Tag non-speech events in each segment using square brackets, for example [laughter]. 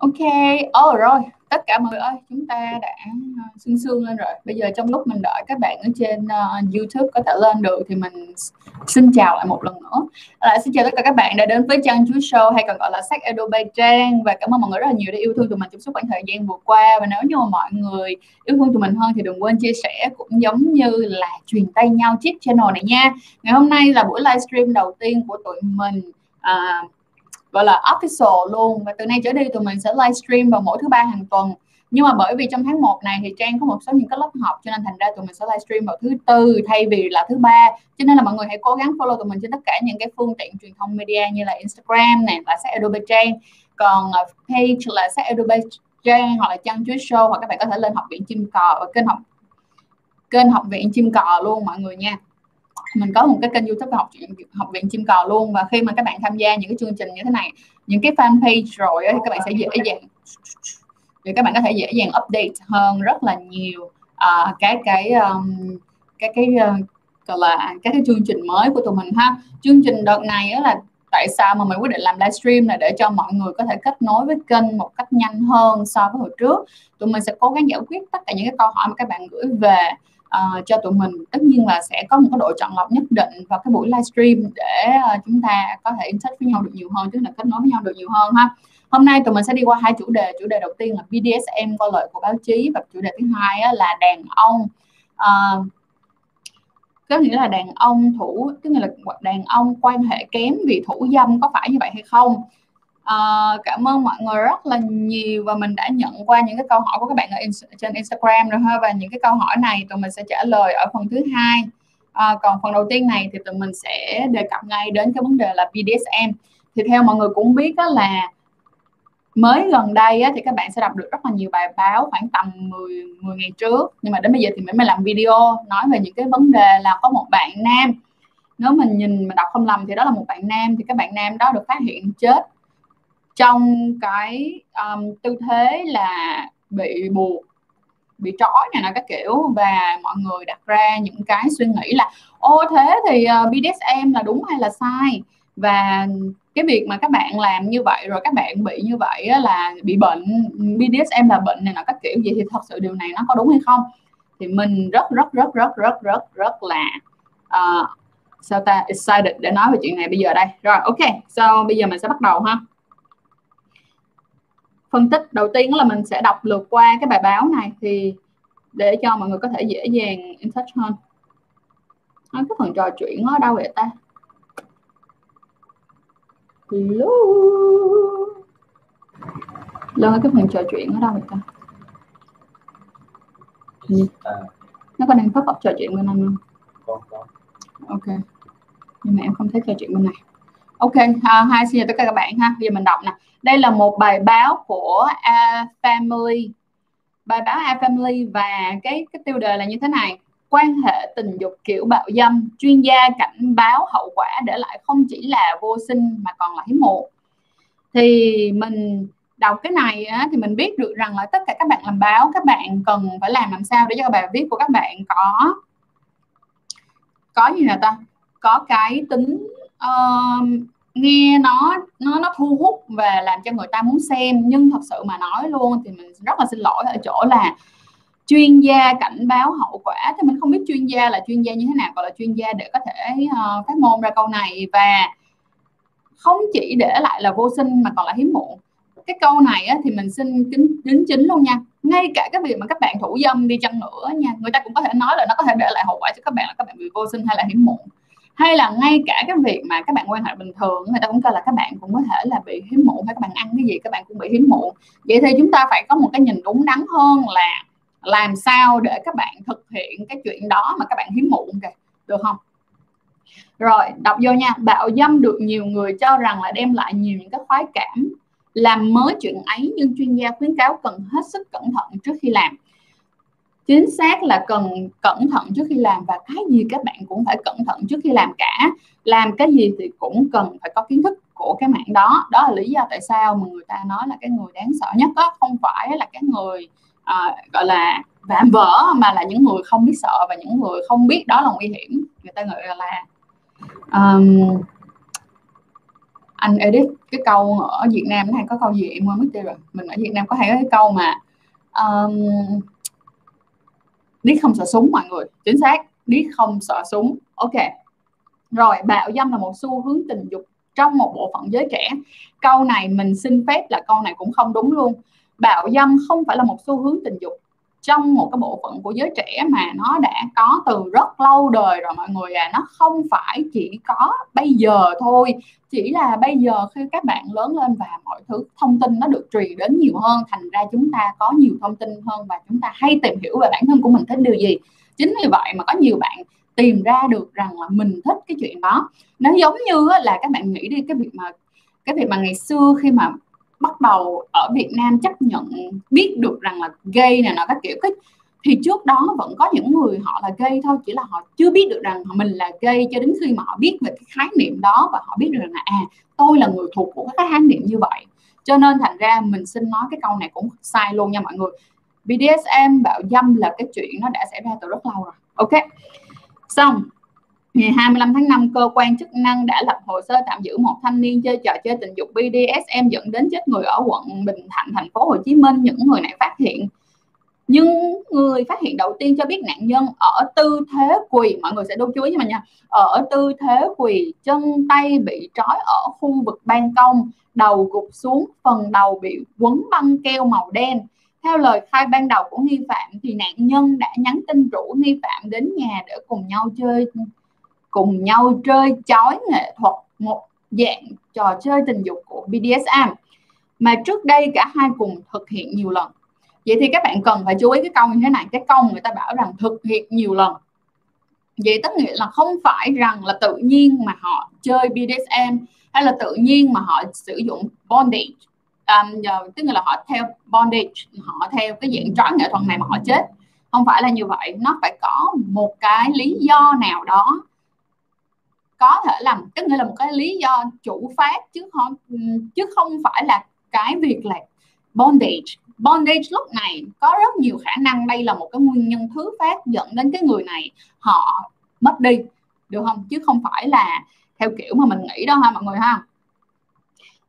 Ok, oh rồi, tất cả mọi người ơi, chúng ta đã ờ, sương sương lên rồi. Bây giờ trong lúc mình đợi các bạn ở trên uh, YouTube có thể lên được thì mình xin chào lại một lần nữa. Lại xin chào tất cả các bạn đã đến với Trang Chú Show hay còn gọi là Sách Adobe Trang và cảm ơn mọi người rất là nhiều đã yêu thương tụi mình trong suốt khoảng thời gian vừa qua và nếu như mà mọi người yêu thương tụi mình hơn thì đừng quên chia sẻ cũng giống như là truyền tay nhau chiếc channel này nha. Ngày hôm nay là buổi livestream đầu tiên của tụi mình. Uh, gọi là official luôn. Và từ nay trở đi tụi mình sẽ livestream vào mỗi thứ ba hàng tuần. Nhưng mà bởi vì trong tháng 1 này thì Trang có một số những cái lớp học, cho nên thành ra tụi mình sẽ livestream vào thứ tư thay vì là thứ ba. Cho nên là mọi người hãy cố gắng follow tụi mình trên tất cả những cái phương tiện truyền thông media như là Instagram này là sách Adobe Trang. Còn ờ, page là sách Adobe Trang hoặc là Trang Chuối Show, hoặc các bạn có thể lên học viện chim cò và kênh học kênh học viện chim cò luôn mọi người nha mình có một cái kênh youtube học học viện chim cò luôn và khi mà các bạn tham gia những cái chương trình như thế này những cái fanpage rồi thì các bạn sẽ dễ dàng thì các bạn có thể dễ dàng update hơn rất là nhiều uh, cái cái um, cái cái uh, gọi là các cái chương trình mới của tụi mình ha. Chương trình đợt này là tại sao mà mình quyết định làm livestream là để cho mọi người có thể kết nối với kênh một cách nhanh hơn so với hồi trước. Tụi mình sẽ cố gắng giải quyết tất cả những cái câu hỏi mà các bạn gửi về uh, cho tụi mình tất nhiên là sẽ có một cái độ chọn lọc nhất định vào cái buổi livestream để uh, chúng ta có thể in touch với nhau được nhiều hơn tức là kết nối với nhau được nhiều hơn ha. Hôm nay tụi mình sẽ đi qua hai chủ đề. Chủ đề đầu tiên là BDSM qua lợi của báo chí và chủ đề thứ hai á, là đàn ông. Uh, có nghĩa là đàn ông thủ tức là đàn ông quan hệ kém vì thủ dâm có phải như vậy hay không? Uh, cảm ơn mọi người rất là nhiều và mình đã nhận qua những cái câu hỏi của các bạn ở in, trên Instagram rồi ha. Và những cái câu hỏi này tụi mình sẽ trả lời ở phần thứ hai. Uh, còn phần đầu tiên này thì tụi mình sẽ đề cập ngay đến cái vấn đề là BDSM thì theo mọi người cũng biết đó là mới gần đây á, thì các bạn sẽ đọc được rất là nhiều bài báo khoảng tầm 10, 10 ngày trước. Nhưng mà đến bây giờ thì mình mới làm video nói về những cái vấn đề là có một bạn nam. Nếu mình nhìn mà đọc không lầm thì đó là một bạn nam. Thì các bạn nam đó được phát hiện chết trong cái um, tư thế là bị buộc bị trói này là các kiểu. Và mọi người đặt ra những cái suy nghĩ là ô thế thì ờ, uh, BDSM là đúng hay là sai? Và cái việc mà các bạn làm như vậy rồi các bạn bị như vậy là bị bệnh BDSM là bệnh này là các kiểu gì thì thật sự điều này nó có đúng hay không? Thì mình rất rất rất rất rất rất rất là uh, sao ta excited để nói về chuyện này bây giờ đây. Rồi ok so bây giờ mình sẽ bắt đầu ha phân tích đầu tiên là mình sẽ đọc lượt qua cái bài báo này thì để cho mọi người có thể dễ dàng in touch hơn. À, cái phần trò chuyện ở đâu vậy ta? Hello? Lên cái phần trò chuyện ở đâu vậy ta? Ừ. nó có đang pop up trò chuyện bên anh không? Ok. Nhưng mà em không thấy trò chuyện bên này ok ha, hai xin chào tất cả các bạn ha. Bây giờ mình đọc nè. Đây là một bài báo của A Family. Bài báo A Family và cái cái tiêu đề là như thế này. Quan hệ tình dục kiểu bạo dâm chuyên gia cảnh báo hậu quả để lại không chỉ là vô sinh mà còn là hiếm muộn. Thì mình đọc cái này á, thì mình biết được rằng là tất cả các bạn làm báo các bạn cần phải làm làm sao để cho bài viết của các bạn có có gì nào ta? Có cái tính uh, nghe nó nó nó thu hút và làm cho người ta muốn xem. Nhưng thật sự mà nói luôn thì mình rất là xin lỗi ở chỗ là chuyên gia cảnh báo hậu quả. Thì mình không biết chuyên gia là chuyên gia như thế nào gọi là chuyên gia để có thể uh, phát ngôn ra câu này. Và không chỉ để lại là vô sinh mà còn là hiếm muộn. Cái câu này á, thì mình xin kính đính chính luôn nha. Ngay cả cái việc mà các bạn thủ dâm đi chăng nữa nha người ta cũng có thể nói là nó có thể để lại hậu quả cho các bạn là các bạn bị vô sinh hay là hiếm muộn hay là ngay cả cái việc mà các bạn quan hệ bình thường, người ta cũng coi là các bạn cũng có thể là bị hiếm muộn, hay các bạn ăn cái gì các bạn cũng bị hiếm muộn. Vậy thì chúng ta phải có một cái nhìn đúng đắn hơn là làm sao để các bạn thực hiện cái chuyện đó mà các bạn hiếm muộn kìa, được không? Rồi, đọc vô nha. Bạo dâm được nhiều người cho rằng là đem lại nhiều những cái khoái cảm, làm mới chuyện ấy, nhưng chuyên gia khuyến cáo cần hết sức cẩn thận trước khi làm chính xác là cần cẩn thận trước khi làm và cái gì các bạn cũng phải cẩn thận trước khi làm cả. Làm cái gì thì cũng cần phải có kiến thức của cái mạng đó. Đó là lý do tại sao mà người ta nói là cái người đáng sợ nhất đó không phải là cái người à, gọi là vạm vỡ mà là những người không biết sợ và những người không biết đó là nguy hiểm. Người ta gọi là um, anh edit cái câu ở Việt Nam nó hay có câu gì em quên mất tiêu rồi. Mình ở Việt Nam có hay cái câu mà um, lý không sợ súng mọi người. Chính xác lý không sợ súng. Ok. Rồi, bạo dâm là một xu hướng tình dục trong một bộ phận giới trẻ. Câu này mình xin phép là câu này cũng không đúng luôn. Bạo dâm không phải là một xu hướng tình dục trong một cái bộ phận của giới trẻ mà nó đã có từ rất lâu đời rồi mọi người à nó không phải chỉ có bây giờ thôi. Chỉ là bây giờ khi các bạn lớn lên và mọi thứ thông tin nó được truyền đến nhiều hơn, thành ra chúng ta có nhiều thông tin hơn và chúng ta hay tìm hiểu về bản thân của mình thích điều gì. Chính vì vậy mà có nhiều bạn tìm ra được rằng là mình thích cái chuyện đó. Nó giống như là các bạn nghĩ đi, cái việc mà, cái việc mà ngày xưa khi mà bắt đầu ở Việt Nam chấp nhận biết được rằng là gay này nó các kiểu. Cái, thì trước đó vẫn có những người họ là gay thôi, chỉ là họ chưa biết được rằng mình là gay cho đến khi mà họ biết về cái khái niệm đó và họ biết được rằng là à tôi là người thuộc của cái khái niệm như vậy. Cho nên thành ra mình xin nói cái câu này cũng sai luôn nha mọi người. BDSM bạo dâm là cái chuyện nó đã xảy ra từ rất lâu rồi. Ok. Xong. Ngày 25 tháng 5, cơ quan chức năng đã lập hồ sơ tạm giữ một thanh niên chơi trò chơi tình dục BDSM dẫn đến chết người ở quận Bình Thạnh, thành phố Hồ Chí Minh. Những người này phát hiện nhưng người phát hiện đầu tiên cho biết nạn nhân ở tư thế quỳ. Mọi người sẽ đô chú ý nha. Ở tư thế quỳ chân tay bị trói ở khu vực ban công đầu gục xuống phần đầu bị quấn băng keo màu đen. Theo lời khai ban đầu của nghi phạm thì nạn nhân đã nhắn tin rủ nghi phạm đến nhà để cùng nhau chơi cùng nhau chơi chói nghệ thuật một dạng trò chơi tình dục của BDSM mà trước đây cả hai cùng thực hiện nhiều lần. Vậy thì các bạn cần phải chú ý cái câu như thế này. Cái câu người ta bảo rằng thực hiện nhiều lần. Vậy tức nghĩa là không phải rằng là tự nhiên mà họ chơi BDSM hay là tự nhiên mà họ sử dụng bondage. Um, tức là họ theo bondage họ theo cái dạng trói nghệ thuật này mà họ chết. Không phải là như vậy. Nó phải có một cái lý do nào đó có thể làm tức nghĩa là một cái lý do chủ phát chứ không ừ, chứ không phải là cái việc là bondage. Bondage lúc này có rất nhiều khả năng đây là một cái nguyên nhân thứ phát dẫn đến cái người này họ mất đi được không? Chứ không phải là theo kiểu mà mình nghĩ đâu ha mọi người ha.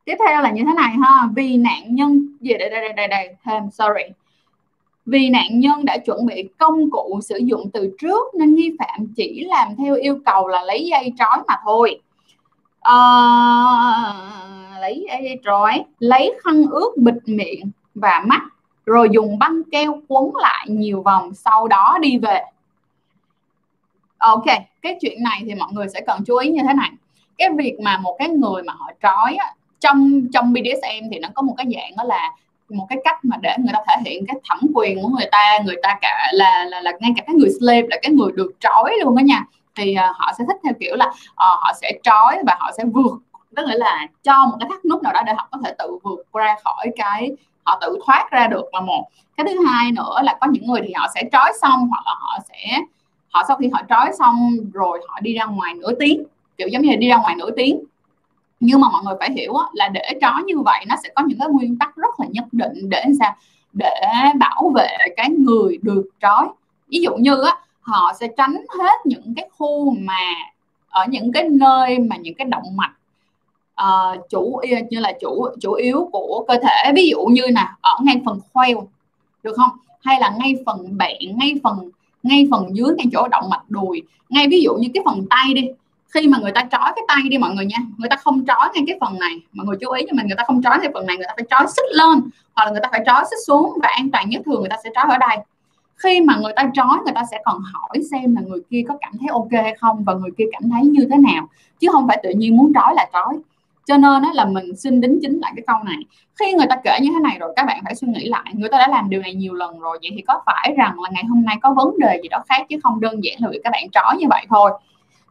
Tiếp theo là như thế này ha vì nạn nhân gì đây đây đây đây, đây. thêm sorry vì nạn nhân đã chuẩn bị công cụ sử dụng từ trước nên nghi phạm chỉ làm theo yêu cầu là lấy dây trói mà thôi. À, lấy dây trói lấy khăn ướt bịt miệng và mắt rồi dùng băng keo quấn lại nhiều vòng sau đó đi về. Ok cái chuyện này thì mọi người sẽ cần chú ý như thế này. Cái việc mà một cái người mà họ trói trong trong BDSM thì nó có một cái dạng đó là một cái cách mà để người ta thể hiện cái thẩm quyền của người ta người ta cả là là, là ngay cả cái người slave là cái người được trói luôn đó nha. Thì uh, họ sẽ thích theo kiểu là uh, họ sẽ trói và họ sẽ vượt tức nghĩa là cho một cái thắt nút nào đó để họ có thể tự vượt ra khỏi cái họ tự thoát ra được là một. Cái thứ hai nữa là có những người thì họ sẽ trói xong hoặc là họ sẽ họ sau khi họ trói xong rồi họ đi ra ngoài nửa tiếng kiểu giống như là đi ra ngoài nửa tiếng nhưng mà mọi người phải hiểu là để trói như vậy nó sẽ có những cái nguyên tắc rất là nhất định để sao? Để bảo vệ cái người được trói. Ví dụ như á họ sẽ tránh hết những cái khu mà ở những cái nơi mà những cái động mạch uh, chủ như là chủ chủ yếu của cơ thể. Ví dụ như là ở ngay phần khoeo được không? Hay là ngay phần bẹn ngay phần ngay phần dưới ngay chỗ động mạch đùi. Ngay ví dụ như cái phần tay đi khi mà người ta trói cái tay đi mọi người nha người ta không trói ngay cái phần này mọi người chú ý cho mình người ta không trói ngay phần này người ta phải trói xích lên hoặc là người ta phải trói xích xuống và an toàn nhất thường người ta sẽ trói ở đây khi mà người ta trói người ta sẽ còn hỏi xem là người kia có cảm thấy ok hay không và người kia cảm thấy như thế nào chứ không phải tự nhiên muốn trói là trói cho nên là mình xin đính chính lại cái câu này khi người ta kể như thế này rồi các bạn phải suy nghĩ lại người ta đã làm điều này nhiều lần rồi vậy thì có phải rằng là ngày hôm nay có vấn đề gì đó khác chứ không đơn giản là vì các bạn trói như vậy thôi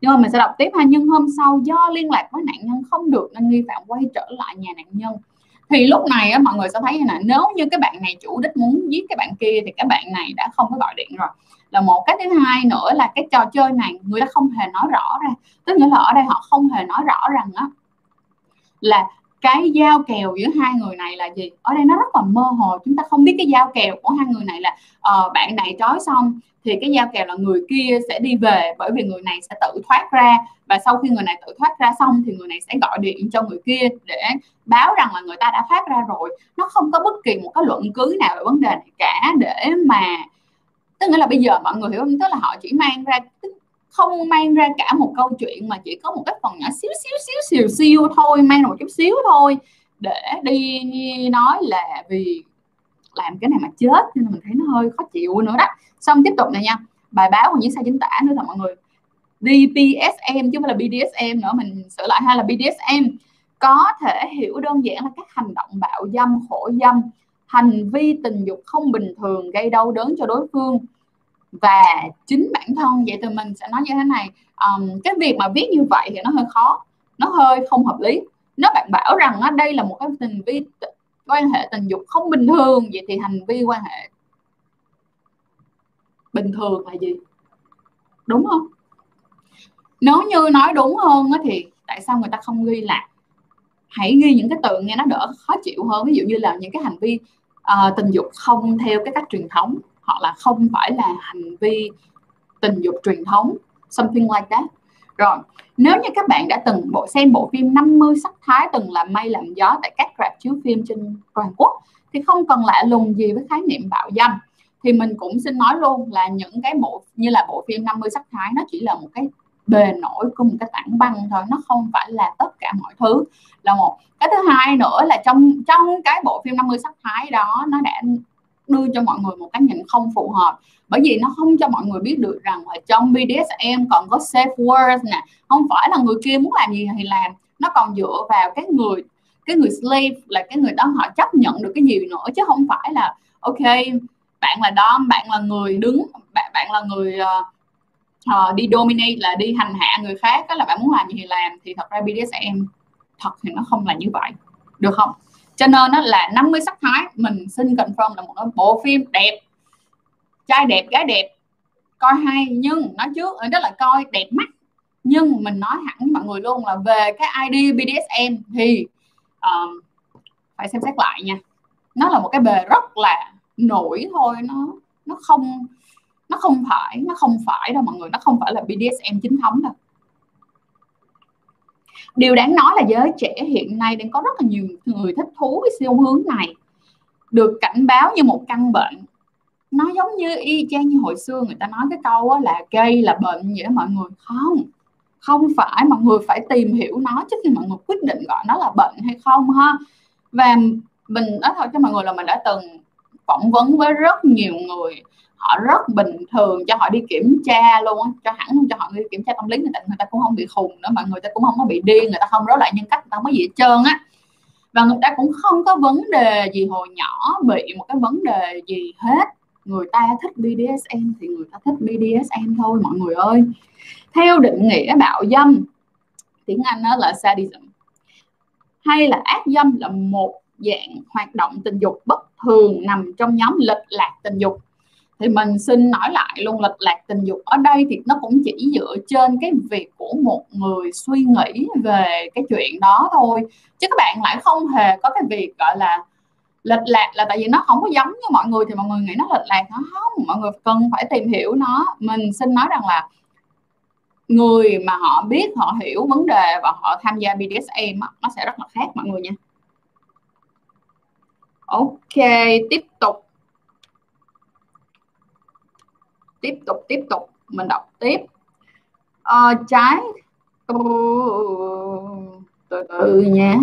nhưng mà mình sẽ đọc tiếp ha. Nhưng hôm sau do liên lạc với nạn nhân không được nên nghi phạm quay trở lại nhà nạn nhân. Thì lúc này á, mọi người sẽ thấy như này nếu như cái bạn này chủ đích muốn giết cái bạn kia thì cái bạn này đã không có gọi điện rồi. Là một cái thứ hai nữa là cái trò chơi này người ta không hề nói rõ ra. Tức nghĩa là ở đây họ không hề nói rõ rằng á là cái giao kèo giữa hai người này là gì? Ở đây nó rất là mơ hồ chúng ta không biết cái giao kèo của hai người này là uh, bạn này trói xong thì cái giao kèo là người kia sẽ đi về bởi vì người này sẽ tự thoát ra và sau khi người này tự thoát ra xong thì người này sẽ gọi điện cho người kia để báo rằng là người ta đã thoát ra rồi. Nó không có bất kỳ một cái luận cứ nào về vấn đề này cả để mà tức nghĩa là bây giờ mọi người hiểu không? Tức là họ chỉ mang ra không mang ra cả một câu chuyện mà chỉ có một cái phần nhỏ xíu xíu xíu, xìu siêu thôi, mang một chút xíu thôi, để đi nói là vì làm cái này mà chết nên mình thấy nó hơi khó chịu nữa đó. Xong tiếp tục này nha, bài báo của những sai chính tả nữa là mọi người. DPSM chứ không phải là BDSM nữa, mình sửa lại hay là BDSM có thể hiểu đơn giản là các hành động bạo dâm, khổ dâm, hành vi tình dục không bình thường, gây đau đớn cho đối phương và chính bản thân vậy thì mình sẽ nói như thế này um, cái việc mà viết như vậy thì nó hơi khó nó hơi không hợp lý. Nếu bạn bảo rằng á, đây là một cái tình vi quan hệ tình dục không bình thường vậy thì hành vi quan hệ bình thường là gì? Đúng không? Nếu như nói đúng hơn á, thì tại sao người ta không ghi là hãy ghi những cái từ nghe nó đỡ khó chịu hơn. Ví dụ như là những cái hành vi uh, tình dục không theo cái cách truyền thống hoặc là không phải là hành vi tình dục truyền thống, something like that. Rồi, nếu như các bạn đã từng bộ, xem bộ phim 50 sắc thái từng làm mây làm gió tại các rạp chiếu phim trên toàn quốc, thì không cần lạ lùng gì với khái niệm bạo dâm thì mình cũng xin nói luôn là những cái bộ, như là bộ phim 50 sắc thái, nó chỉ là một cái bề nổi của một cái tảng băng thôi, nó không phải là tất cả mọi thứ là một. Cái thứ hai nữa là trong trong cái bộ phim 50 sắc thái đó, nó đã đưa cho mọi người một cái nhìn không phù hợp. Bởi vì nó không cho mọi người biết được rằng là trong BDSM còn có safe words nè không phải là người kia muốn làm gì thì làm. Nó còn dựa vào cái người cái người slave là cái người đó họ chấp nhận được cái gì nữa chứ không phải là ok bạn là dom bạn là người đứng bạn bạn là người uh, uh, đi dominate là đi hành hạ người khác đó là bạn muốn làm gì thì làm. Thì thật ra BDSM thật thì nó không là như vậy. Được không? Cho nên nó là 50 sắc thái. Mình xin confirm là một bộ phim đẹp. Trai đẹp gái đẹp. Coi hay nhưng nói trước ờ, đó là coi đẹp mắt. Nhưng mình nói hẳn với mọi người luôn là về cái ID BDSM thì uh, phải xem xét lại nha. Nó là một cái bề rất là nổi thôi. Nó nó không nó không phải nó không phải đâu mọi người. Nó không phải là BDSM chính thống đâu điều đáng nói là giới trẻ hiện nay đang có rất là nhiều người thích thú với xu hướng này. Được cảnh báo như một căn bệnh. Nó giống như y chang như hồi xưa người ta nói cái câu là gây là bệnh vậy đó mọi người. Không không phải. Mọi người phải tìm hiểu nó trước khi mọi người quyết định gọi nó là bệnh hay không ha. Và mình nói thật cho mọi người là mình đã từng phỏng vấn với rất nhiều người họ rất bình thường cho họ đi kiểm tra luôn á, cho hẳn cho họ đi kiểm tra tâm lý người ta người ta cũng không bị khùng nữa mà người ta cũng không có bị điên, người ta không rối loạn nhân cách, người ta không có gì hết trơn á. Và người ta cũng không có vấn đề gì hồi nhỏ bị một cái vấn đề gì hết. Người ta thích BDSM thì người ta thích BDSM thôi, mọi người ơi. Theo định nghĩa bạo dâm, tiếng Anh đó là sadism. Hay là ác dâm là một dạng hoạt động tình dục bất thường nằm trong nhóm lệch lạc tình dục thì mình xin nói lại luôn lệch lạc tình dục ở đây thì nó cũng chỉ dựa trên cái việc của một người suy nghĩ về cái chuyện đó thôi. Chứ các bạn lại không hề có cái việc, gọi là, lệch lạc là tại vì nó không có giống như mọi người thì mọi người nghĩ nó lệch lạc. Nó không, mọi người cần phải tìm hiểu nó. Mình xin nói rằng là người mà họ biết, họ hiểu vấn đề và họ tham gia BDSM nó sẽ rất là khác mọi người nha. Ok, tiếp tục. Tiếp tục tiếp tục. Mình đọc tiếp. À, trái. Từ từ nha.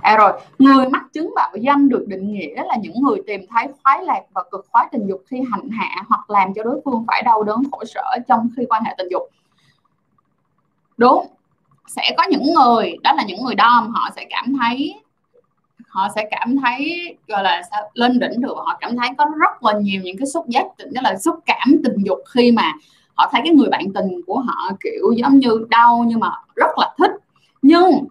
À rồi. Người mắc chứng bạo dâm được định nghĩa là những người tìm thấy khoái lạc và cực khoái tình dục khi hành hạ hoặc làm cho đối phương phải đau đớn khổ sở trong khi quan hệ tình dục. Đúng. Sẽ có những người đó là những người đom họ sẽ cảm thấy họ sẽ cảm thấy gọi là sao lên đỉnh được họ cảm thấy có rất là nhiều những cái xúc giác tức là xúc cảm tình dục khi mà họ thấy cái người bạn tình của họ kiểu giống như đau nhưng mà rất là thích. Nhưng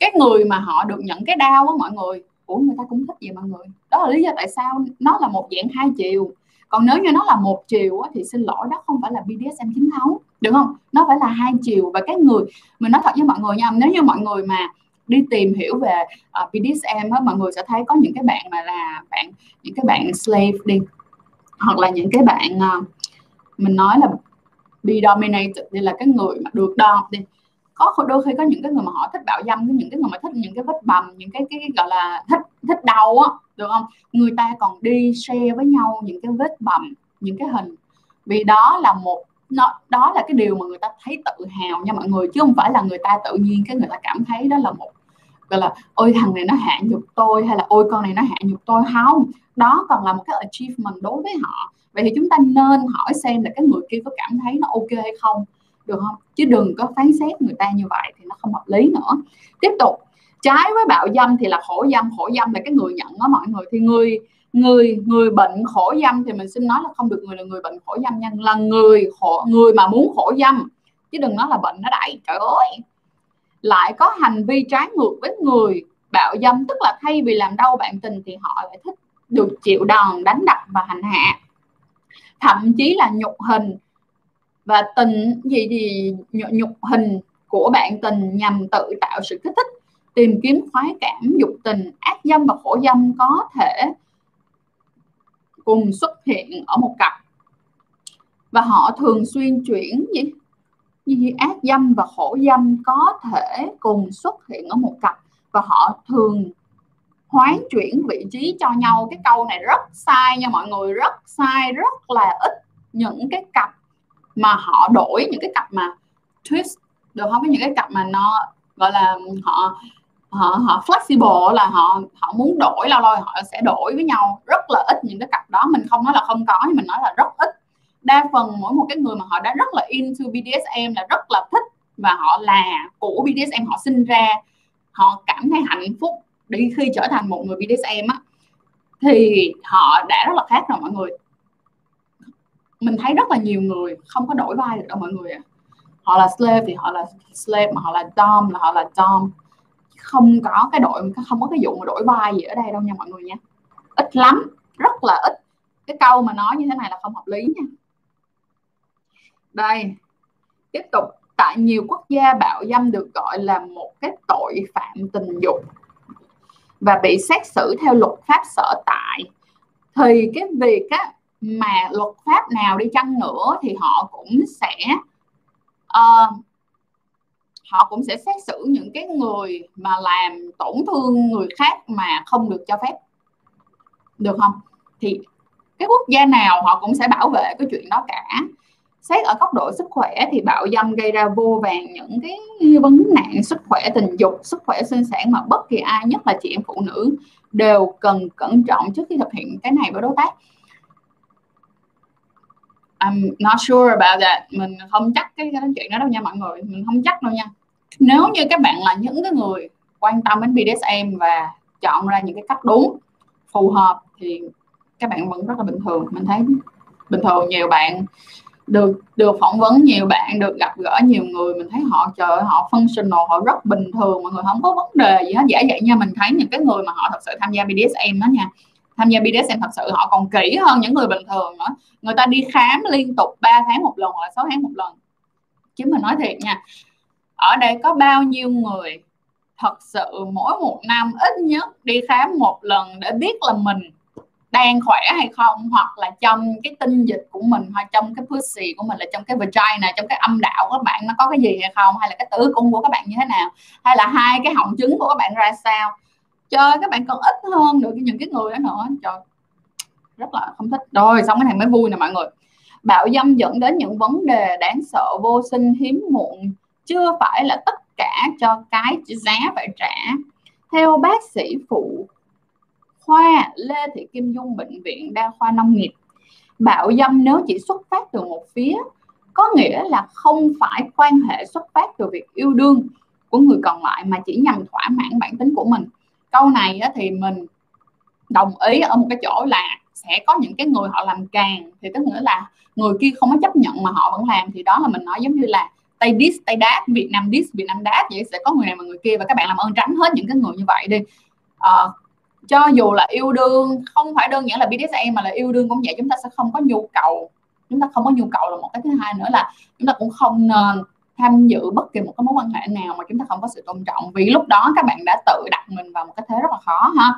cái người mà họ được nhận cái đau á mọi người của người ta cũng thích gì mọi người? Đó là lý do tại sao nó là một dạng hai chiều. Còn nếu như nó là một chiều á, thì xin lỗi đó không phải là BDSM chính thống được không? Nó phải là hai chiều và cái người mình nói thật với mọi người nha nếu như mọi người mà đi tìm hiểu về ờ, uh, BDSM á mọi người sẽ thấy có những cái bạn mà là bạn những cái bạn slave đi hoặc là những cái bạn uh, mình nói là be dominated đây là cái người mà được đo đi. Có đôi khi có những cái người mà họ thích bạo dâm có những cái người mà thích những cái vết bầm những cái cái gọi là thích thích đau á được không? Người ta còn đi share với nhau những cái vết bầm những cái hình. Vì đó là một nó đó là cái điều mà người ta thấy tự hào nha mọi người chứ không phải là người ta tự nhiên cái người ta cảm thấy đó là một gọi là, ôi, thằng này nó hạ nhục tôi hay là, ôi, con này nó hạ nhục tôi không, đó còn là một cái achievement đối với họ. Vậy thì chúng ta nên hỏi xem là cái người kia có cảm thấy nó ok hay không, được không? Chứ đừng có phán xét người ta như vậy thì nó không hợp lý nữa. Tiếp tục, trái với bạo dâm thì là khổ dâm khổ dâm là cái người nhận đó mọi người. Thì người người người bệnh khổ dâm thì mình xin nói là không được người là người bệnh khổ dâm nha. Là người khổ, người mà muốn khổ dâm, chứ đừng nói là bệnh nó đại. Trời ơi! Lại có hành vi trái ngược với người bạo dâm, tức là thay vì làm đau bạn tình thì họ lại thích được chịu đòn, đánh đập và hành hạ. Thậm chí là nhục hình và tình gì thì nhục hình của bạn tình nhằm tự tạo sự kích thích, tìm kiếm khoái cảm, dục tình, ác dâm và khổ dâm có thể cùng xuất hiện ở một cặp. Và họ thường xuyên chuyển gì? Như ác dâm và khổ dâm có thể cùng xuất hiện ở một cặp và họ thường hoán chuyển vị trí cho nhau. Cái câu này rất sai nha mọi người, rất sai, rất là ít những cái cặp mà họ đổi, những cái cặp mà twist được không? Có những cái cặp mà nó gọi là họ họ họ flexible là họ họ muốn đổi, lâu lâu họ sẽ đổi với nhau. Rất là ít những cái cặp đó. Mình không nói là không có, nhưng mình nói là rất ít đa phần mỗi một cái người mà họ đã rất là into BDSM là rất là thích và họ là của BDSM họ sinh ra, họ cảm thấy hạnh phúc đi khi trở thành một người BDSM á, thì họ đã rất là khác rồi mọi người. Mình thấy rất là nhiều người không có đổi vai được đâu mọi người ạ. Họ là slave thì họ là slave, mà họ là dom là họ là dom. Không có cái đội, không có cái vụ mà đổi vai gì ở đây đâu nha mọi người nha. Ít lắm, rất là ít. Cái câu mà nói như thế này là không hợp lý nha đây. Tiếp tục. Tại nhiều quốc gia bạo dâm được gọi là một cái tội phạm tình dục và bị xét xử theo luật pháp sở tại. Thì cái việc á, mà luật pháp nào đi chăng nữa thì họ cũng sẽ uh, họ cũng sẽ xét xử những cái người mà làm tổn thương người khác mà không được cho phép. Được không? Thì cái quốc gia nào họ cũng sẽ bảo vệ cái chuyện đó cả xét ở góc độ sức khỏe thì bạo dâm gây ra vô vàng những cái vấn nạn sức khỏe tình dục sức khỏe sinh sản mà bất kỳ ai nhất là chị em phụ nữ đều cần cẩn trọng trước khi thực hiện cái này với đối tác. I'm not sure about that. Mình không chắc cái, cái chuyện đó đâu nha mọi người. Mình không chắc đâu nha. Nếu như các bạn là những cái người quan tâm đến BDSM và chọn ra những cái cách đúng phù hợp thì các bạn vẫn rất là bình thường. Mình thấy bình thường nhiều bạn được được phỏng vấn nhiều bạn, được gặp gỡ nhiều người, mình thấy họ, trời họ functional, họ rất bình thường, mọi người không có vấn đề gì hết. Dễ vậy nha mình thấy những cái người mà họ thật sự tham gia BDSM đó nha, tham gia BDSM thật sự họ còn kỹ hơn những người bình thường nữa. Người ta đi khám liên tục 3 tháng một lần hoặc là 6 tháng một lần. Chứ mình nói thiệt nha, ở đây có bao nhiêu người thật sự mỗi một năm ít nhất đi khám một lần để biết là mình đang khỏe hay không, hoặc là trong cái tinh dịch của mình, hoặc trong cái pussy của mình, là trong cái vagina, trong cái âm đạo của các bạn nó có cái gì hay không, hay là cái tử cung của các bạn như thế nào, hay là hai cái họng trứng của các bạn ra sao. Cho các bạn còn ít hơn được những cái người đó nữa. Trời, rất là không thích. Rồi, xong cái này mới vui nè mọi người. Bạo dâm dẫn đến những vấn đề đáng sợ, vô sinh, hiếm muộn, chưa phải là tất cả cho cái giá phải trả. Theo bác sĩ phụ khoa Lê Thị Kim Dung bệnh viện đa khoa nông nghiệp. Bạo dâm nếu chỉ xuất phát từ một phía có nghĩa là không phải quan hệ xuất phát từ việc yêu đương của người còn lại mà chỉ nhằm thỏa mãn bản tính của mình. Câu này thì mình đồng ý ở một cái chỗ là sẽ có những cái người họ làm càng thì tức nghĩa là người kia không có chấp nhận mà họ vẫn làm thì đó là mình nói giống như là tay dis tay đát việt nam dis việt nam đát vậy sẽ có người này mà người kia và các bạn làm ơn tránh hết những cái người như vậy đi. À, cho dù là yêu đương, không phải đơn giản là BDSM mà là yêu đương cũng vậy, chúng ta sẽ không có nhu cầu. Chúng ta không có nhu cầu là một cái thứ hai nữa là chúng ta cũng không nên tham dự bất kỳ một cái mối quan hệ nào mà chúng ta không có sự tôn trọng. Vì lúc đó các bạn đã tự đặt mình vào một cái thế rất là khó ha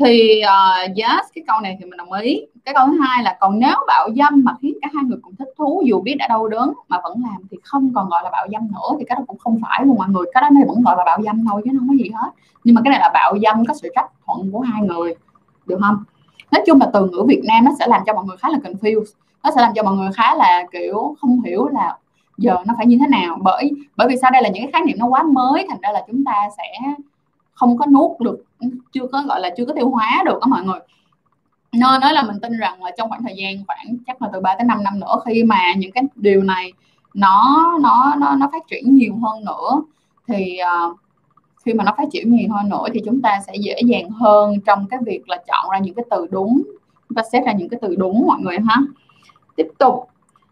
thì uh, yes cái câu này thì mình đồng ý. Cái câu thứ hai là còn nếu bạo dâm mà khiến cả hai người cùng thích thú dù biết đã đau đớn mà vẫn làm thì không còn gọi là bạo dâm nữa thì cái đó cũng không phải luôn mọi người. Cái đó này vẫn gọi là bạo dâm thôi chứ không có gì hết. Nhưng mà cái này là bạo dâm có sự chấp thuận của hai người được không? Nói chung là từ ngữ Việt Nam nó sẽ làm cho mọi người khá là confused. Nó sẽ làm cho mọi người khá là kiểu không hiểu là giờ nó phải như thế nào. Bởi bởi vì sao đây là những cái khái niệm nó quá mới thành ra là chúng ta sẽ không có nuốt được chưa có gọi là chưa có tiêu hóa được đó mọi người. Nên nói là mình tin rằng là trong khoảng thời gian khoảng chắc là từ 3 tới 5 năm nữa khi mà những cái điều này nó nó nó nó phát triển nhiều hơn nữa thì uh, khi mà nó phát triển nhiều hơn nữa thì chúng ta sẽ dễ dàng hơn trong cái việc là chọn ra những cái từ đúng. Chúng ta xét ra những cái từ đúng mọi người ha. Tiếp tục